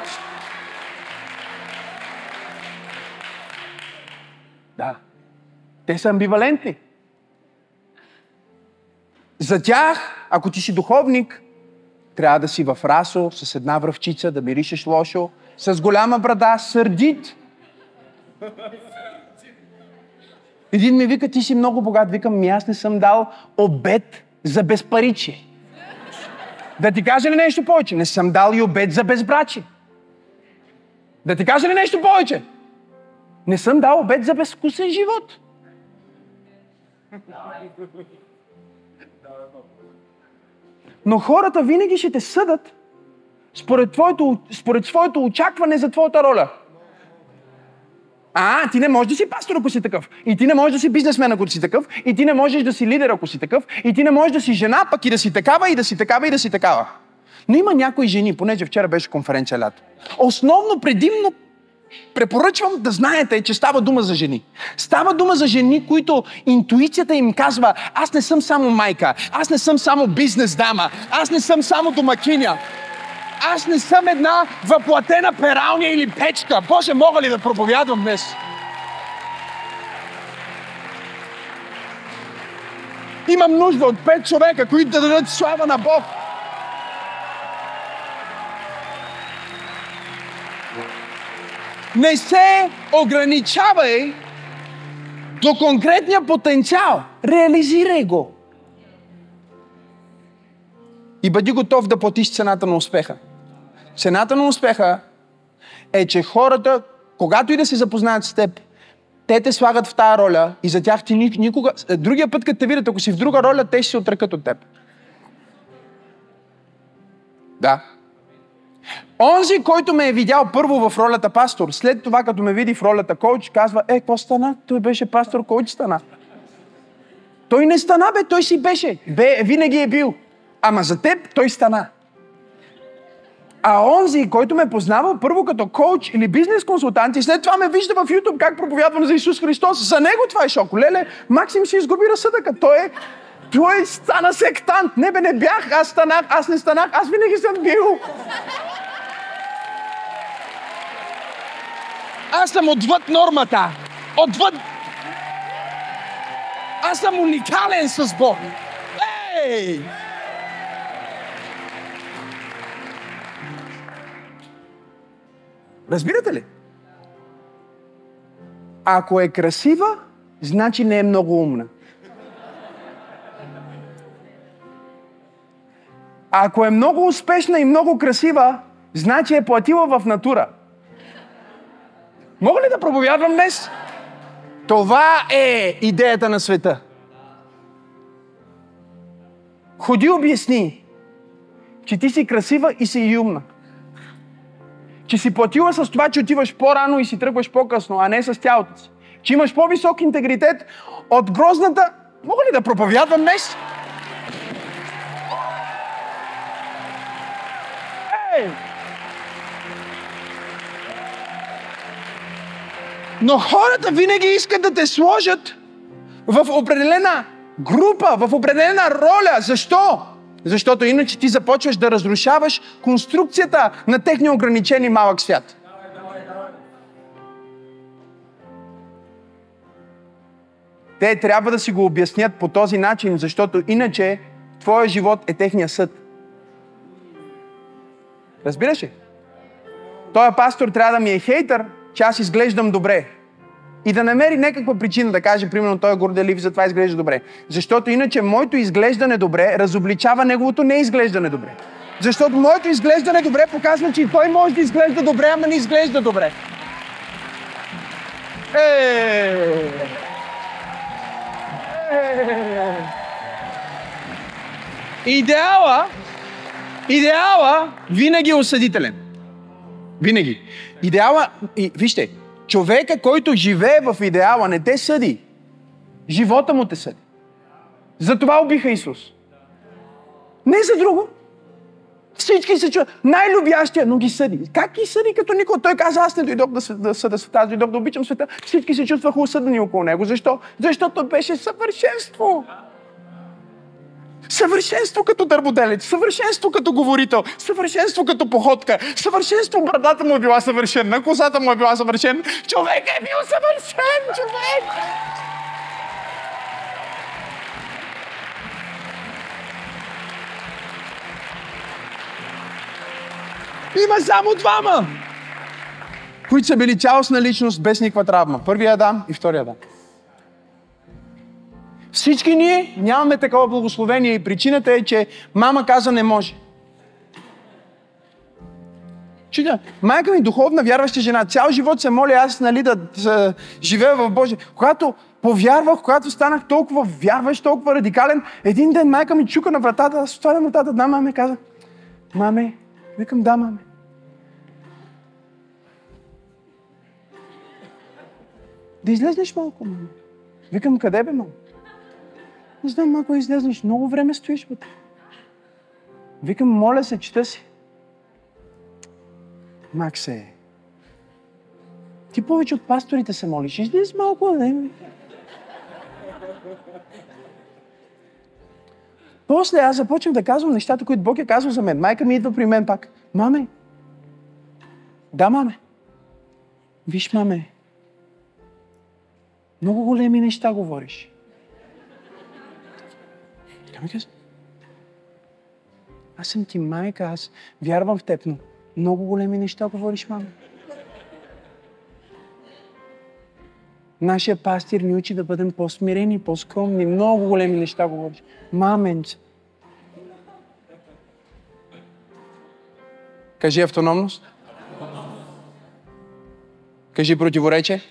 Да. Те са амбивалентни. За тях, ако ти си духовник, трябва да си в расо, с една връвчица, да миришеш лошо, с голяма брада, сърдит. Един ми вика, ти си много богат. Викам, ми аз не съм дал обед за безпаричие. Да ти кажа ли нещо повече? Не съм дал и обед за безбрачие. Да ти кажа ли нещо повече? Не съм дал обед за безвкусен живот. Но хората винаги ще те съдат според, твоето, според своето очакване за твоята роля. А, ти не можеш да си пастор, ако си такъв. И ти не можеш да си бизнесмен, ако си такъв. И ти не можеш да си лидер, ако си такъв. И ти не можеш да си жена, пък и да си такава, и да си такава, и да си такава. Но има някои жени, понеже вчера беше конференция лято. Основно, предимно, препоръчвам да знаете, че става дума за жени. Става дума за жени, които интуицията им казва, аз не съм само майка, аз не съм само бизнес дама, аз не съм само домакиня аз не съм една въплатена пералня или печка. Боже, мога ли да проповядвам днес? Имам нужда от пет човека, които да дадат слава на Бог. Не се ограничавай до конкретния потенциал. Реализирай го. И бъди готов да платиш цената на успеха. Цената на успеха е, че хората, когато и да се запознаят с теб, те те слагат в тази роля и за тях ти никога... Другия път, като те видят, ако си в друга роля, те ще се отрекат от теб. Да. Онзи, който ме е видял първо в ролята пастор, след това, като ме види в ролята коуч, казва, е, какво стана? Той беше пастор, коуч стана. Той не стана, бе, той си беше. Бе, винаги е бил. Ама за теб той стана. А онзи, който ме познава първо като коуч или бизнес консултант и след това ме вижда в YouTube как проповядвам за Исус Христос, за него това е шок. Леле, Максим си изгуби разсъдъка. Той е, Той стана сектант. Не бе, не бях. Аз станах. Аз не станах. Аз винаги съм бил. Аз съм отвъд нормата. Отвъд... Аз съм уникален с Бог. Ей! Разбирате ли? Ако е красива, значи не е много умна. Ако е много успешна и много красива, значи е платила в натура. Мога ли да проповядвам днес? Това е идеята на света. Ходи обясни, че ти си красива и си и умна. Че си платила с това, че отиваш по-рано и си тръгваш по-късно, а не с тялото си. Че имаш по-висок интегритет от грозната... Мога ли да проповядвам днес? Ей! Но хората винаги искат да те сложат в определена група, в определена роля. Защо? Защото иначе ти започваш да разрушаваш конструкцията на техния ограничен и малък свят. Те трябва да си го обяснят по този начин, защото иначе твоя живот е техния съд. Разбираш ли? Той пастор трябва да ми е хейтър, че аз изглеждам добре. И да намери някаква причина да каже, примерно, той е горделив, затова изглежда добре. Защото иначе моето изглеждане добре разобличава неговото не изглеждане добре. Защото моето изглеждане добре показва, че и той може да изглежда добре, ама не изглежда добре. Е! Е! Идеала, идеала винаги е осъдителен. Винаги. Идеала, и, вижте, човека, който живее в идеала, не те съди. Живота му те съди. Затова убиха Исус. Не за друго. Всички се чуват. Най-любящия, но ги съди. Как ги съди, като никой? Той каза, аз не дойдох да, да съда света, аз дойдох да обичам света. Всички се чувстваха осъдени около него. Защо? Защото беше съвършенство. Съвършенство като дърбоделец, съвършенство като говорител, съвършенство като походка, съвършенство брадата му е била съвършена, косата му е била съвършена. Човек е бил съвършен, човек! Има само двама, които са били цялостна личност без никаква травма. Първия Адам и втория Адам. Всички ние нямаме такова благословение и причината е, че мама каза не може. Чудя, майка ми духовна вярваща жена, цял живот се моля аз нали, да, да живея в Божие. Когато повярвах, когато станах толкова вярващ, толкова радикален, един ден майка ми чука на вратата, аз отварям вратата, да, маме, каза, маме, викам, да, маме. Да излезнеш малко, маме. Викам, къде бе, мама? Не знам, малко излезнеш, много време стоиш вътре. Викам, моля се, чета си. Максе, ти повече от пасторите се молиш. Излез малко, не? После аз започнах да казвам нещата, които Бог е казал за мен. Майка ми идва при мен пак. Маме. Да, маме. Виж, маме. Много големи неща говориш. Тя ми каза, аз съм ти майка, аз вярвам в теб, но много големи неща говориш, мама. Нашия пастир ни учи да бъдем по-смирени, по-скромни. Много големи неща говориш. Маменце. Кажи автономност. Кажи противоречие.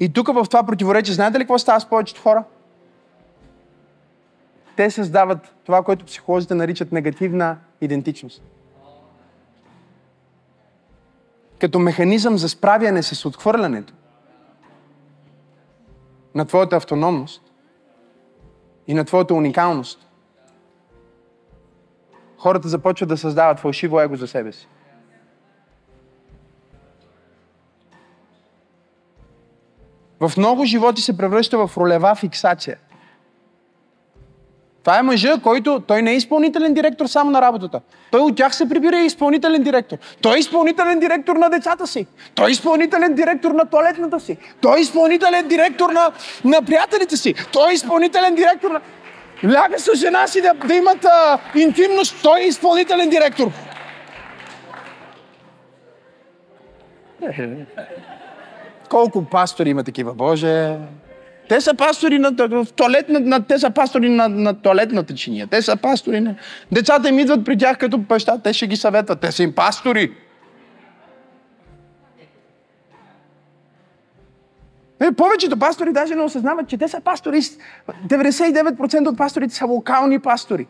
И тук в това противоречие, знаете ли какво става с повечето хора? Те създават това, което психолозите наричат негативна идентичност. Като механизъм за справяне с отхвърлянето на твоята автономност и на твоята уникалност, хората започват да създават фалшиво его за себе си. В много животи се превръща в ролева фиксация – Това е мъжа, който той не е изпълнителен директор само на работата. Той от тях се прибира и е изпълнителен директор. Той е изпълнителен директор на децата си. Той е изпълнителен директор на туалетната си. Той е изпълнителен директор на, на приятелите си. Той е изпълнителен директор на... Ляга с жена си да, да имат а, интимност. Той е изпълнителен директор. Колко пастори има такива, Боже? Те са пастори на, в туалетна, на, те са пастори на, на туалетната чиния. Те са пастори на... Децата им идват при тях като баща, те ще ги съветват. Те са им пастори. Е, повечето пастори даже не осъзнават, че те са пастори. 99% от пасторите са локални пастори.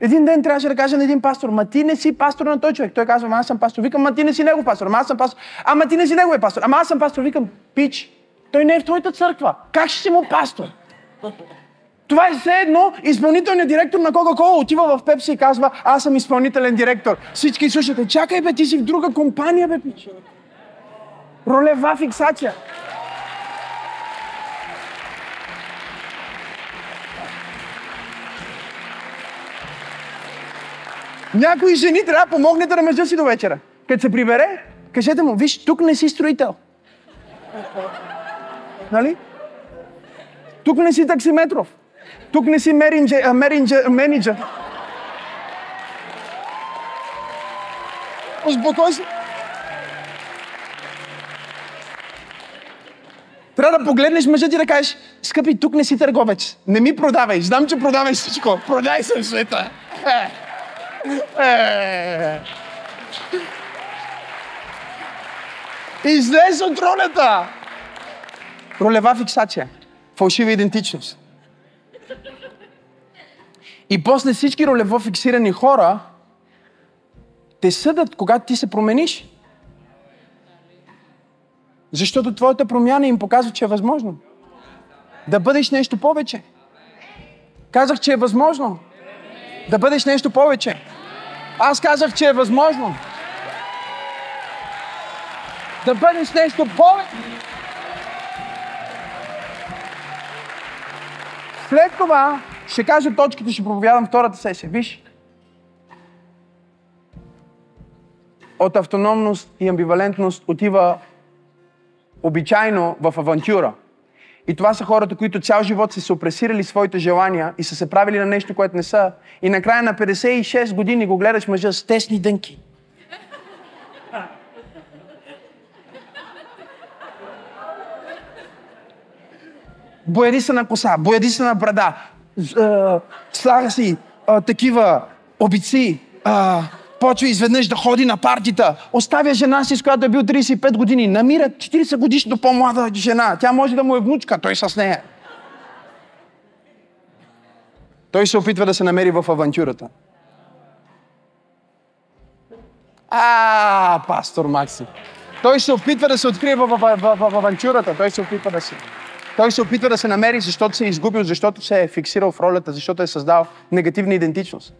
Един ден трябваше да кажа на един пастор, ма ти не си пастор на той човек. Той казва, аз съм пастор. Викам, ма ти не си негов пастор. Ама аз съм пастор. Ама ти не си неговия пастор. Ама аз съм пастор. Викам, пич, той не е в твоята църква. Как ще си му пастор? Това е все едно изпълнителният директор на Кока-Кола отива в Пепси и казва, аз съм изпълнителен директор. Всички слушате, чакай бе, ти си в друга компания, бе, пич. Ролева фиксация. Някои жени трябва да помогнете на мъжа си до вечера. Като се прибере, кажете му, виж, тук не си строител. Нали? Тук не си таксиметров. Тук не си меринджер, а, меринджер, менеджер. Успокой се. Трябва да погледнеш мъжа ти да кажеш, скъпи, тук не си търговец. Не ми продавай. Знам, че продаваш всичко. Продай се света. Е. Е. Излез от ролята. Ролева фиксация. Фалшива идентичност. И после всички ролево фиксирани хора те съдат, когато ти се промениш. Защото твоята промяна им показва, че е възможно. Да бъдеш нещо повече. Казах, че е възможно. Да бъдеш нещо повече. Аз казах, че е възможно. Да бъдеш нещо повече. След това ще кажа точките, ще проповядам втората сесия. Виж. От автономност и амбивалентност отива обичайно в авантюра. И това са хората, които цял живот са се опресирали своите желания и са се правили на нещо, което не са. И накрая на 56 години го гледаш мъжа с тесни дънки. Бояди се на коса, бояди се на брада, слага си а, такива обици, а, почва изведнъж да ходи на партита, оставя жена си, с която е бил 35 години, намира 40 годишно по-млада жена, тя може да му е внучка, той с нея. Той се опитва да се намери в авантюрата. А, пастор Макси. Той се опитва да се открие в, в, в, в авантюрата. Той се опитва да се... Той се опитва да се намери, защото се е изгубил, защото се е фиксирал в ролята, защото е създал негативна идентичност.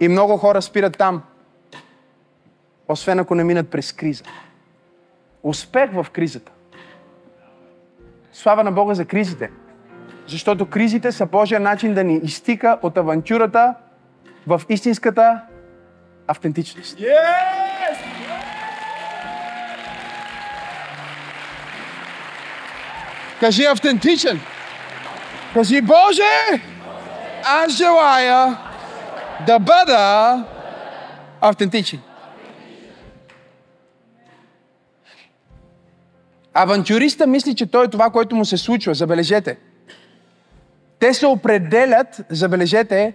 И много хора спират там, освен ако не минат през криза. Успех в кризата. Слава на Бога за кризите. Защото кризите са Божия начин да ни изтика от авантюрата в истинската автентичност. Yes! Кажи автентичен. Кажи Боже, аз желая да бъда автентичен. Авантюриста мисли, че той е това, което му се случва. Забележете. Те се определят, забележете,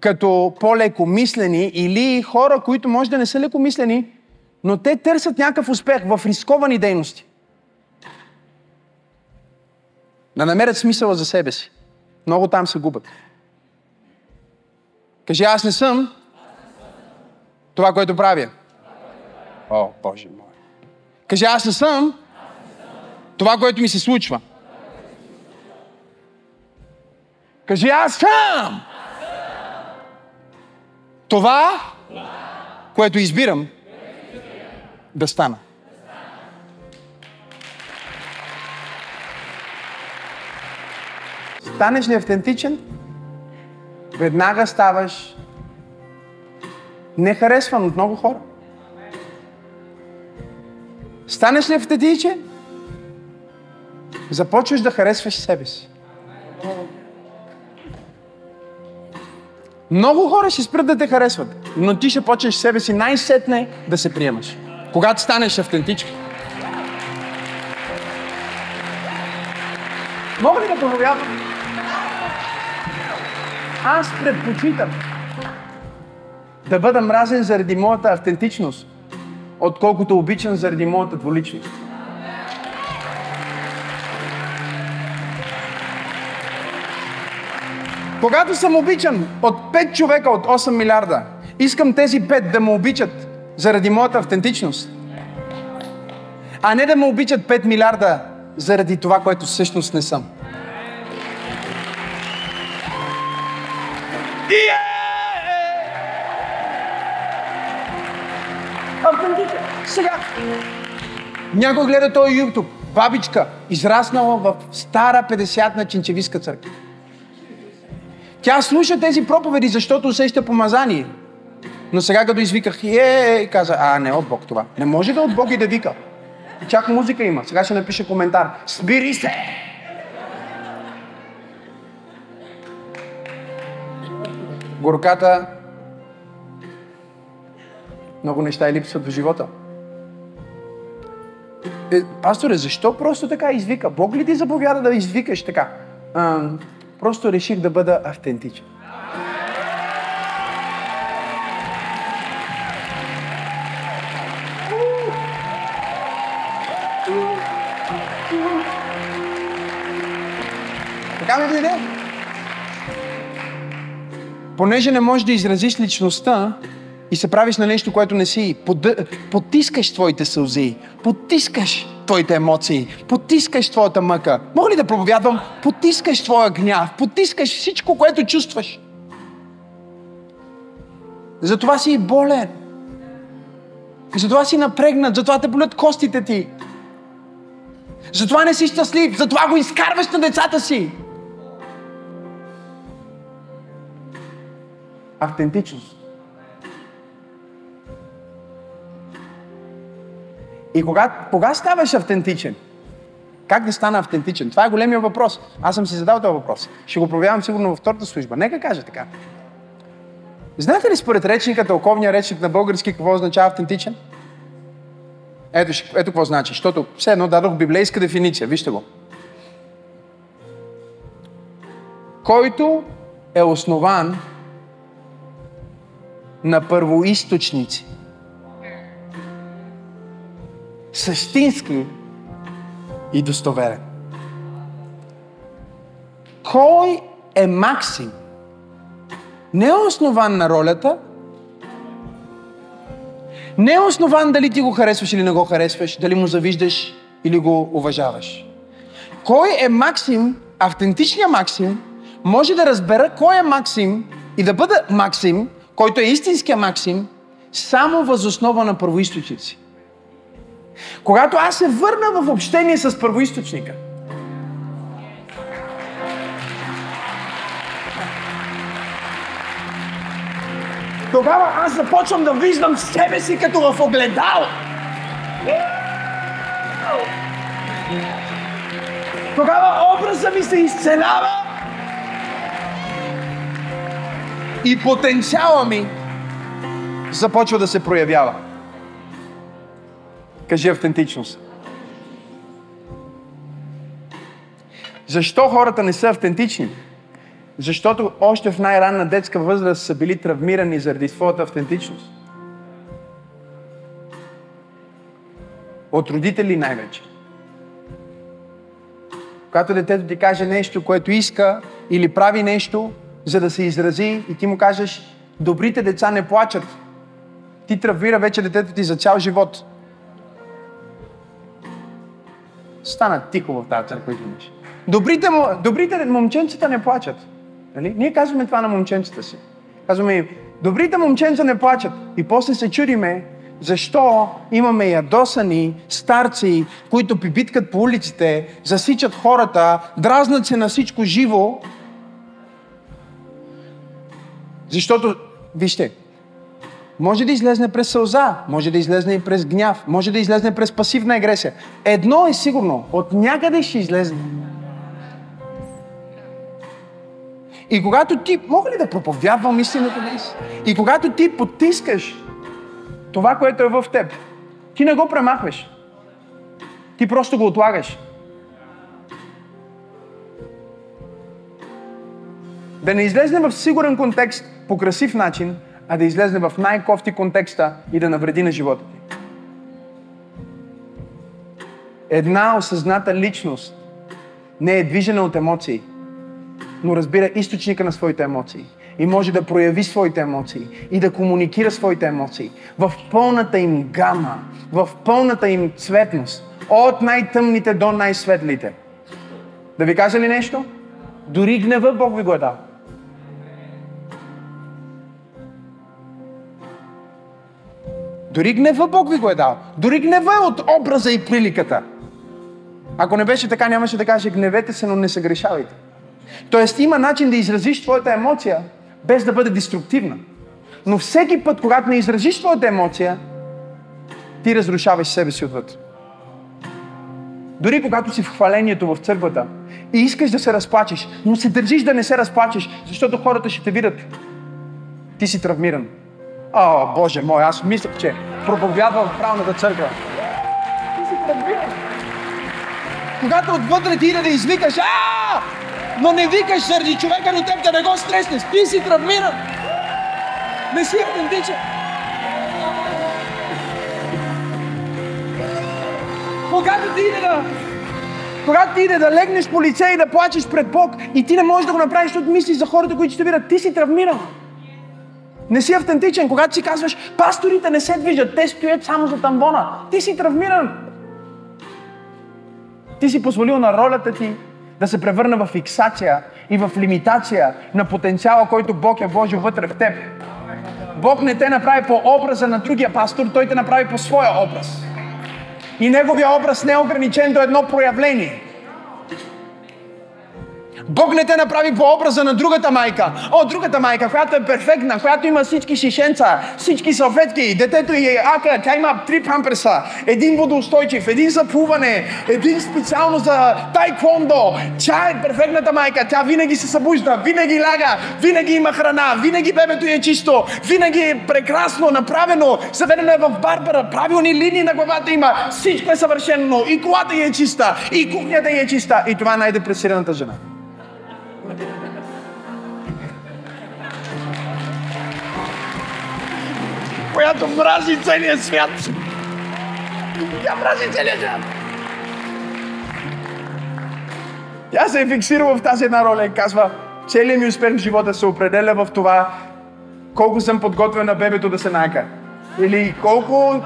като по-лекомислени или хора, които може да не са лекомислени, но те търсят някакъв успех в рисковани дейности. Да намерят смисъла за себе си. Много там се губят. Кажи, аз не съм това, което правя. О, Боже мой. Кажи, аз не съм това, което ми се случва. Кажи, аз съм това, което избирам да стана. Станеш ли автентичен, веднага ставаш нехаресван от много хора. Станеш ли автентичен, започваш да харесваш себе си. Много хора ще спрат да те харесват, но ти ще почнеш себе си най-сетне да се приемаш. Когато станеш автентичен. Мога ли да проповядвам? Аз предпочитам да бъда мразен заради моята автентичност, отколкото обичан заради моята дволичност. Когато съм обичан от 5 човека от 8 милиарда, искам тези 5 да ме обичат заради моята автентичност. А не да ме обичат 5 милиарда заради това, което всъщност не съм. Автентичен. Сега. Някой гледа този YouTube. Бабичка, израснала в стара 50 на Чинчевиска църква. Тя слуша тези проповеди, защото усеща помазание. Но сега като извиках, е, каза, а не от Бог това. Не може да от Бог и да вика. И чак музика има. Сега ще напише коментар. Спири се! Горката много неща и липсват в живота. Е, пасторе, защо просто така извика? Бог ли ти заповяда да извикаш така? А, просто реших да бъда автентичен. Така ми дойде. Понеже не можеш да изразиш личността и се правиш на нещо, което не си, под, потискаш твоите сълзи, потискаш твоите емоции, потискаш твоята мъка. Мога ли да проповядвам? Потискаш твоя гняв, потискаш всичко, което чувстваш. Затова си болен. Затова си напрегнат, затова те болят костите ти. Затова не си щастлив, затова го изкарваш на децата си. Автентичност. И кога, кога ставаш автентичен? Как да стана автентичен? Това е големия въпрос. Аз съм си задал този въпрос. Ще го проявявам сигурно във втората служба. Нека кажа така. Знаете ли според речника, тълковния речник на български, какво означава автентичен? Ето, ето какво значи. Защото все едно дадох библейска дефиниция. Вижте го. Който е основан на първоисточници. Същински и достоверен. Кой е Максим? Не е основан на ролята, не е основан дали ти го харесваш или не го харесваш, дали му завиждаш или го уважаваш. Кой е Максим, автентичният Максим, може да разбера кой е Максим и да бъде Максим, който е истинския Максим, само възоснова на първоисточници. Когато аз се върна в общение с първоисточника, тогава аз започвам да виждам себе си като в огледал. Тогава образа ми се изцелява и потенциала ми започва да се проявява. Кажи автентичност. Защо хората не са автентични? Защото още в най-ранна детска възраст са били травмирани заради своята автентичност. От родители най-вече. Когато детето ти каже нещо, което иска или прави нещо, за да се изрази и ти му кажеш, добрите деца не плачат. Ти травмира вече детето ти за цял живот. Стана тихо в тази църква, имаш. Добрите, добрите момченцата не плачат. Нали? Ние казваме това на момченцата си. Казваме им, добрите момченца не плачат. И после се чудиме, защо имаме ядосани старци, които пибиткат по улиците, засичат хората, дразнат се на всичко живо. Защото, вижте, може да излезне през сълза, може да излезне и през гняв, може да излезне през пасивна агресия. Едно е сигурно, от някъде ще излезне. И когато ти, мога ли да проповядвам истината днес? И когато ти потискаш това, което е в теб, ти не го премахваш. Ти просто го отлагаш. Да не излезне в сигурен контекст по красив начин, а да излезне в най-кофти контекста и да навреди на живота ти. Една осъзната личност не е движена от емоции, но разбира източника на своите емоции и може да прояви своите емоции и да комуникира своите емоции в пълната им гама, в пълната им цветност, от най-тъмните до най-светлите. Да ви кажа ли нещо? Дори гнева Бог ви го е дал. Дори гнева Бог ви го е дал. Дори гнева е от образа и приликата. Ако не беше така, нямаше да каже гневете се, но не съгрешавайте. Тоест има начин да изразиш твоята емоция, без да бъде деструктивна. Но всеки път, когато не изразиш твоята емоция, ти разрушаваш себе си отвътре. Дори когато си в хвалението в църквата и искаш да се разплачеш, но се държиш да не се разплачеш, защото хората ще те видят. Ти си травмиран. О, Боже мой, аз мислях, че проповядвам в правната църква. Ти си травмиран. Когато отвътре ти иде да извикаш, а но не викаш заради човека до теб да не го стреснеш. Ти си травмиран. Не си автентичен. Когато ти иде да когато ти иде да легнеш по лице и да плачеш пред Бог и ти не можеш да го направиш, защото мислиш за хората, които ще видят, ти си травмиран. Не си автентичен. Когато си казваш, пасторите не се движат, те стоят само за тамбона. Ти си травмиран. Ти си позволил на ролята ти да се превърне в фиксация и в лимитация на потенциала, който Бог е вложил вътре в теб. Бог не те направи по образа на другия пастор, Той те направи по своя образ. И неговия образ не е ограничен до едно проявление – Бог не те направи по образа на другата майка. О, другата майка, която е перфектна, която има всички шишенца, всички салфетки, детето е ака, тя има три памперса, един водоустойчив, един за плуване, един специално за тайквондо. Тя е перфектната майка, тя винаги се събужда, винаги ляга, винаги има храна, винаги бебето е чисто, винаги е прекрасно направено, заведено е в барбара, правилни линии на главата има, всичко е съвършено, и колата е чиста, и кухнята е чиста, и това е най-депресираната жена. Която мрази целия свят. Тя мрази целия свят. Тя се е фиксирала в тази една роля и казва, целият ми успех в живота се определя в това колко съм подготвен на бебето да се найка. Или колко,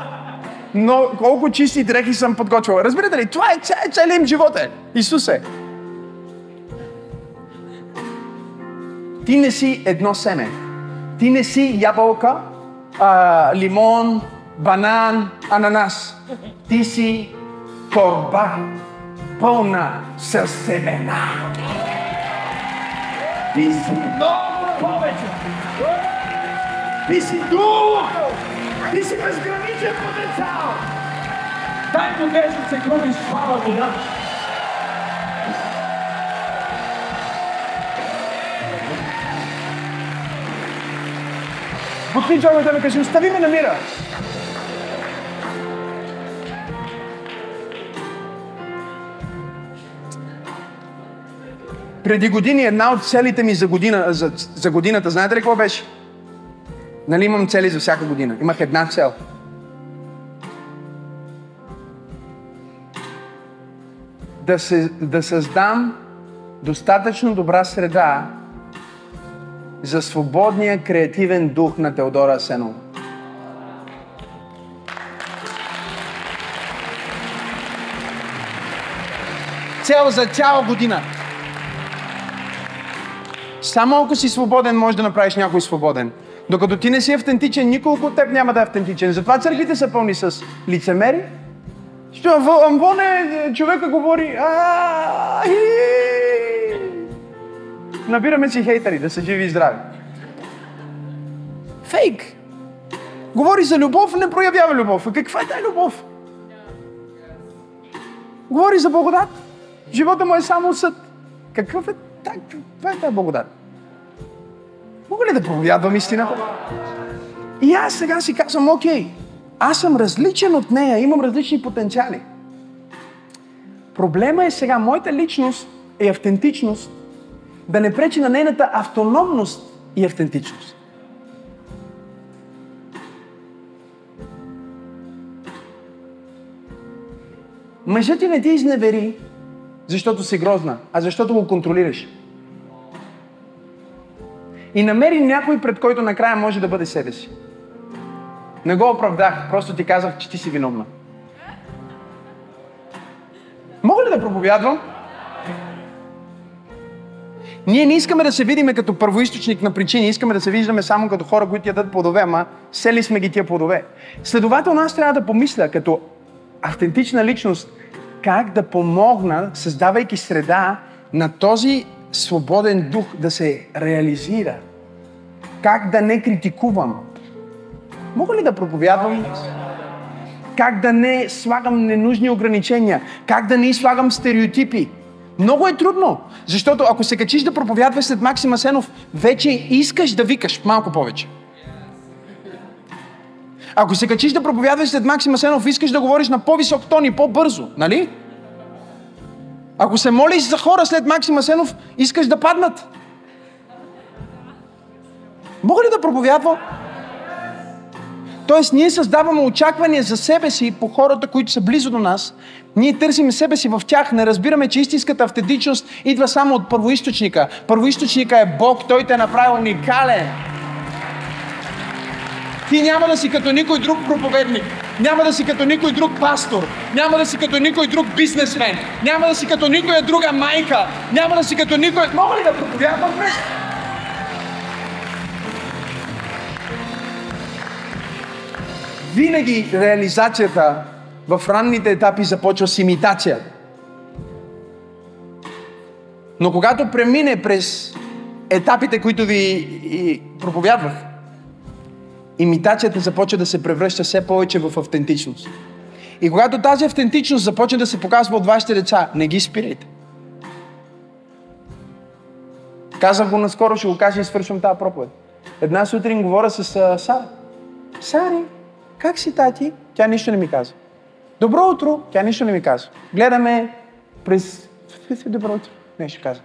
но, колко чисти дрехи съм подготвил. Разбирате ли, това е целият им живот е. Исус е. Ти не си едно семе. Ти не си ябълка, лимон, банан, ананас. Ти си торба пълна с семена. Ти си много повече. Ти си дух. Ти си безграничен потенциал. Дай му да се крови слава. Господин човек да ми каже, остави ме на мира. Преди години една от целите ми за, година, за, за годината, знаете ли какво беше? Нали имам цели за всяка година? Имах една цел. Да, се, да създам достатъчно добра среда, за свободния креативен дух на Теодора Асенова. Цел за цяла година. Само ако си свободен, можеш да направиш някой свободен. Докато ти не си автентичен, никой от теб няма да е автентичен. Затова църквите са пълни с лицемери. Що, Амвон е, човека говори, «А, и». Набираме си хейтери, да са живи и здрави. Фейк. Говори за любов, не проявява любов. А каква е тази любов? Говори за благодат. Живота му е само съд. Какъв е так? Това е тази благодат. Мога ли да проповядвам истината? И аз сега си казвам, окей, аз съм различен от нея, имам различни потенциали. Проблема е сега, моята личност и автентичност да не пречи на нейната автономност и автентичност. Мъжът ти не ти изневери, защото си грозна, а защото го контролираш. И намери някой, пред който накрая може да бъде себе си. Не го оправдах, просто ти казах, че ти си виновна. Мога ли да проповядвам? Ние не искаме да се видиме като първоисточник на причини, искаме да се виждаме само като хора, които ядат плодове, ама сели сме ги тия плодове. Следователно аз трябва да помисля като автентична личност как да помогна, създавайки среда на този свободен дух да се реализира. Как да не критикувам. Мога ли да проповядвам? Как да не слагам ненужни ограничения? Как да не слагам стереотипи? Много е трудно, защото ако се качиш да проповядваш след Максима Сенов, вече искаш да викаш малко повече. Ако се качиш да проповядваш след Максима Сенов, искаш да говориш на по-висок тон и по-бързо, нали? Ако се молиш за хора след Максима Сенов, искаш да паднат. Мога ли да проповядвам? Тоест, ние създаваме очаквания за себе си по хората, които са близо до нас. Ние търсим себе си в тях. Не разбираме, че истинската автентичност идва само от първоисточника. Първоисточника е Бог. Той те е направил уникален. Ти няма да си като никой друг проповедник. Няма да си като никой друг пастор. Няма да си като никой друг бизнесмен. Няма да си като никоя друга майка. Няма да си като никой... Мога ли да проповядвам Винаги реализацията в ранните етапи започва с имитация. Но когато премине през етапите, които ви проповядвах, имитацията започва да се превръща все повече в автентичност. И когато тази автентичност започне да се показва от вашите деца, не ги спирайте. Казах го наскоро, ще го кажа и свършвам тази проповед. Една сутрин говоря с Сара. Сари, как си тати? Тя нищо не ми каза. Добро утро! Тя нищо не ми каза. Гледаме през... Добро утро. Не, ще каза.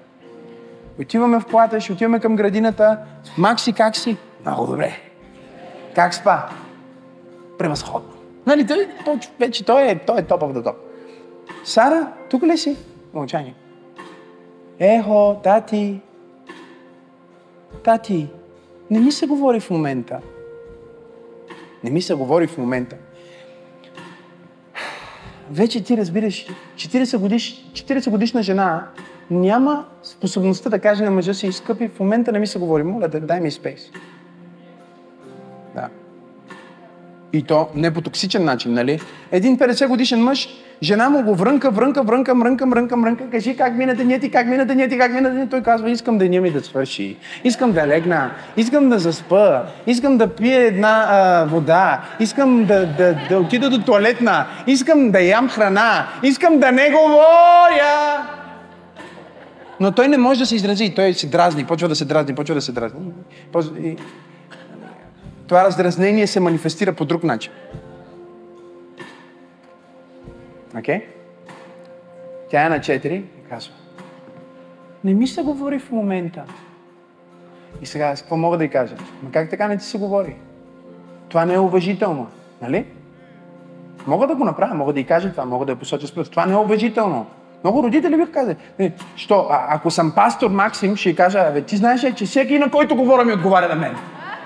Отиваме в колата, ще отиваме към градината. Макси, как си? Много добре. Как спа? Превъзходно. Нали, той, вече той е, той е топ of the top. Сара, тук ли си? Мълчание. Ехо, тати. Тати, не ми се говори в момента. Не ми се говори в момента. Вече ти разбираш, 40, годиш, 40 годишна жена няма способността да каже на мъжа си, скъпи, в момента не ми се говори, моля да дай ми спейс. И то не по токсичен начин, нали? Един 50 годишен мъж, жена му го врънка, врънка, врънка, мрънка, мрънка, мрънка, кажи как мина денят как мина денят как мина денят. Той казва, искам деня ми да свърши, искам да легна, искам да заспа, искам да пия една а, вода, искам да, да, да отида до туалетна, искам да ям храна, искам да не говоря. Но той не може да се изрази, той се дразни, почва да се дразни, почва да се дразни. Това раздразнение се манифестира по друг начин. Окей? Okay? Тя е на 4 и казва. Не ми се говори в момента. И сега, с какво мога да й кажа? Ма как така не ти се говори? Това не е уважително, нали? Мога да го направя, мога да й кажа това, мога да я посоча с Това не е уважително. Много родители бих казали, «Е, що, а, ако съм пастор Максим, ще й кажа, бе, ти знаеш че всеки на който говоря ми отговаря на мен.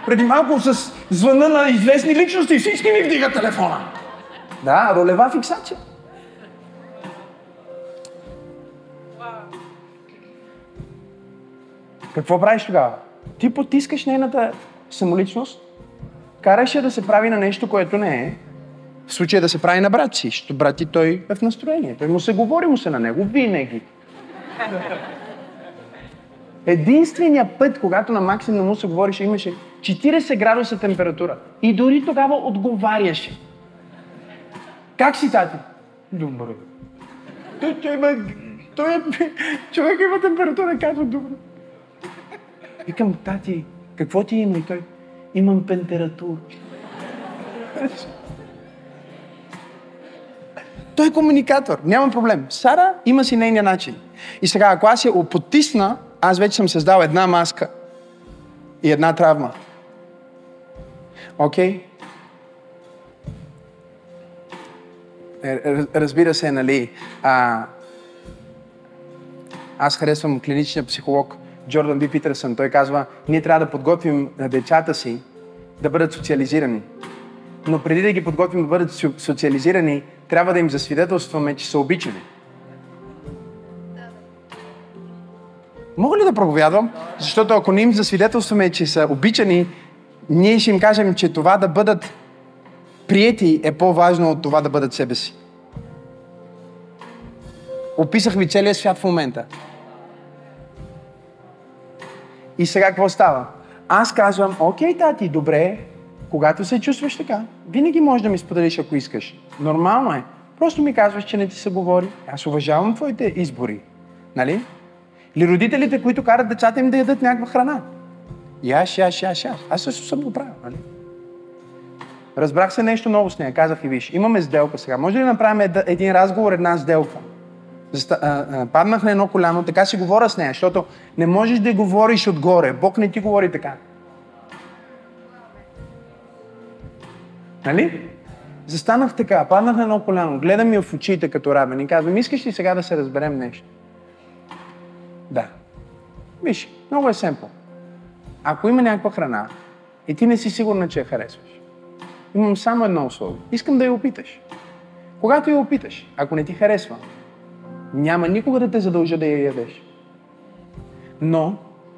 Преди малко с звъна на известни личности всички ми вдигат телефона. Да, ролева фиксация. Какво правиш тогава? Ти потискаш нейната самоличност? Караше да се прави на нещо, което не е. В случая да се прави на брат си, защото брат ти той е в настроение. Той му се говори му се на него винаги. Единственият път, когато на Максим не му се говореше, имаше 40 градуса температура. И дори тогава отговаряше. Как си, тати? Добре. Той, той има... Той е... Човек има температура, казва добре. Викам, тати, какво ти има? И той, имам температура. Той е комуникатор, няма проблем. Сара има си нейния начин. И сега, ако аз я потисна, аз вече съм създал една маска и една травма. Окей? Okay? Разбира се, нали, а, аз харесвам клиничния психолог Джордан Би Питърсън. Той казва, ние трябва да подготвим децата си да бъдат социализирани. Но преди да ги подготвим да бъдат социализирани, трябва да им засвидетелстваме, че са обичани. Мога ли да проповядвам? Защото ако не им засвидетелстваме, че са обичани, ние ще им кажем, че това да бъдат приети е по-важно от това да бъдат себе си. Описах ви целият свят в момента. И сега какво става? Аз казвам, окей, тати, добре, когато се чувстваш така, винаги можеш да ми споделиш, ако искаш. Нормално е. Просто ми казваш, че не ти се говори. Аз уважавам твоите избори. Нали? Или родителите, които карат децата им да ядат някаква храна. Яш, яш, яш, яш. Аз също съм го нали? Разбрах се нещо ново с нея. Казах и виж, имаме сделка сега. Може ли да направим един разговор, една сделка? Паднах на едно коляно, така си говоря с нея, защото не можеш да говориш отгоре. Бог не ти говори така. Нали? Застанах така, паднах на едно коляно, гледам я в очите като равен и казвам, искаш ли сега да се разберем нещо? Да. Виж, много е семпл. Ако има някаква храна и ти не си сигурна, че я харесваш, имам само едно условие. Искам да я опиташ. Когато я опиташ, ако не ти харесва, няма никога да те задължа да я ядеш. Но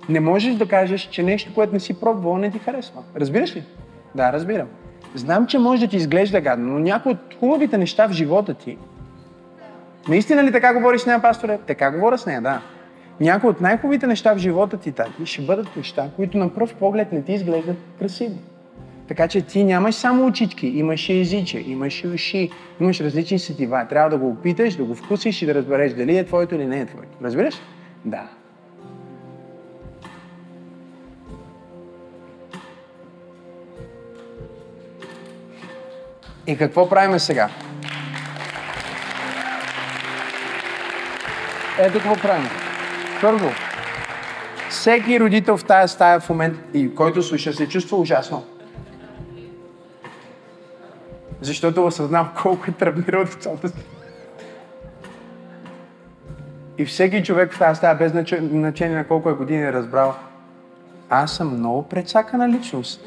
не можеш да кажеш, че нещо, което не си пробвал, не ти харесва. Разбираш ли? Да, разбирам. Знам, че може да ти изглежда гадно, но някои от хубавите неща в живота ти. Наистина ли така говориш с нея, пасторе? Така говоря с нея, да. Някои от най-хубавите неща в живота ти, тати, ще бъдат неща, които на пръв поглед не ти изглеждат красиво. Така че ти нямаш само очички, имаш и езиче, имаш и уши, имаш различни сетива. Трябва да го опиташ, да го вкусиш и да разбереш дали е твоето или не е твоето. Разбираш? Да. И какво правим сега? Ето какво правим. Първо, всеки родител в тази стая в момента, и който слуша, се чувства ужасно. Защото осъзнав колко е травмирал децата си. И всеки човек в тази стая, без значение на колко е години, е разбрал, аз съм много предсакана личност.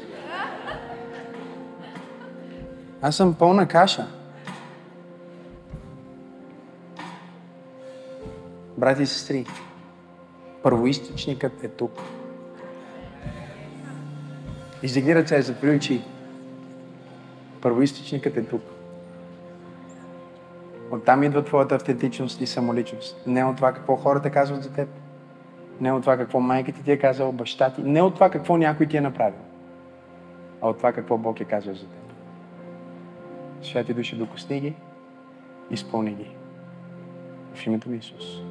Аз съм пълна каша. Брати и сестри, първоисточникът е тук. Издигни ръце, затвори очи. Първоисточникът е тук. Оттам идва твоята автентичност и самоличност. Не от това какво хората казват за теб. Не от това какво майка ти ти е казала, баща ти. Не от това какво някой ти е направил. А от това какво Бог е казал за теб. Святи души, докосни ги, изпълни ги. В името на Исус.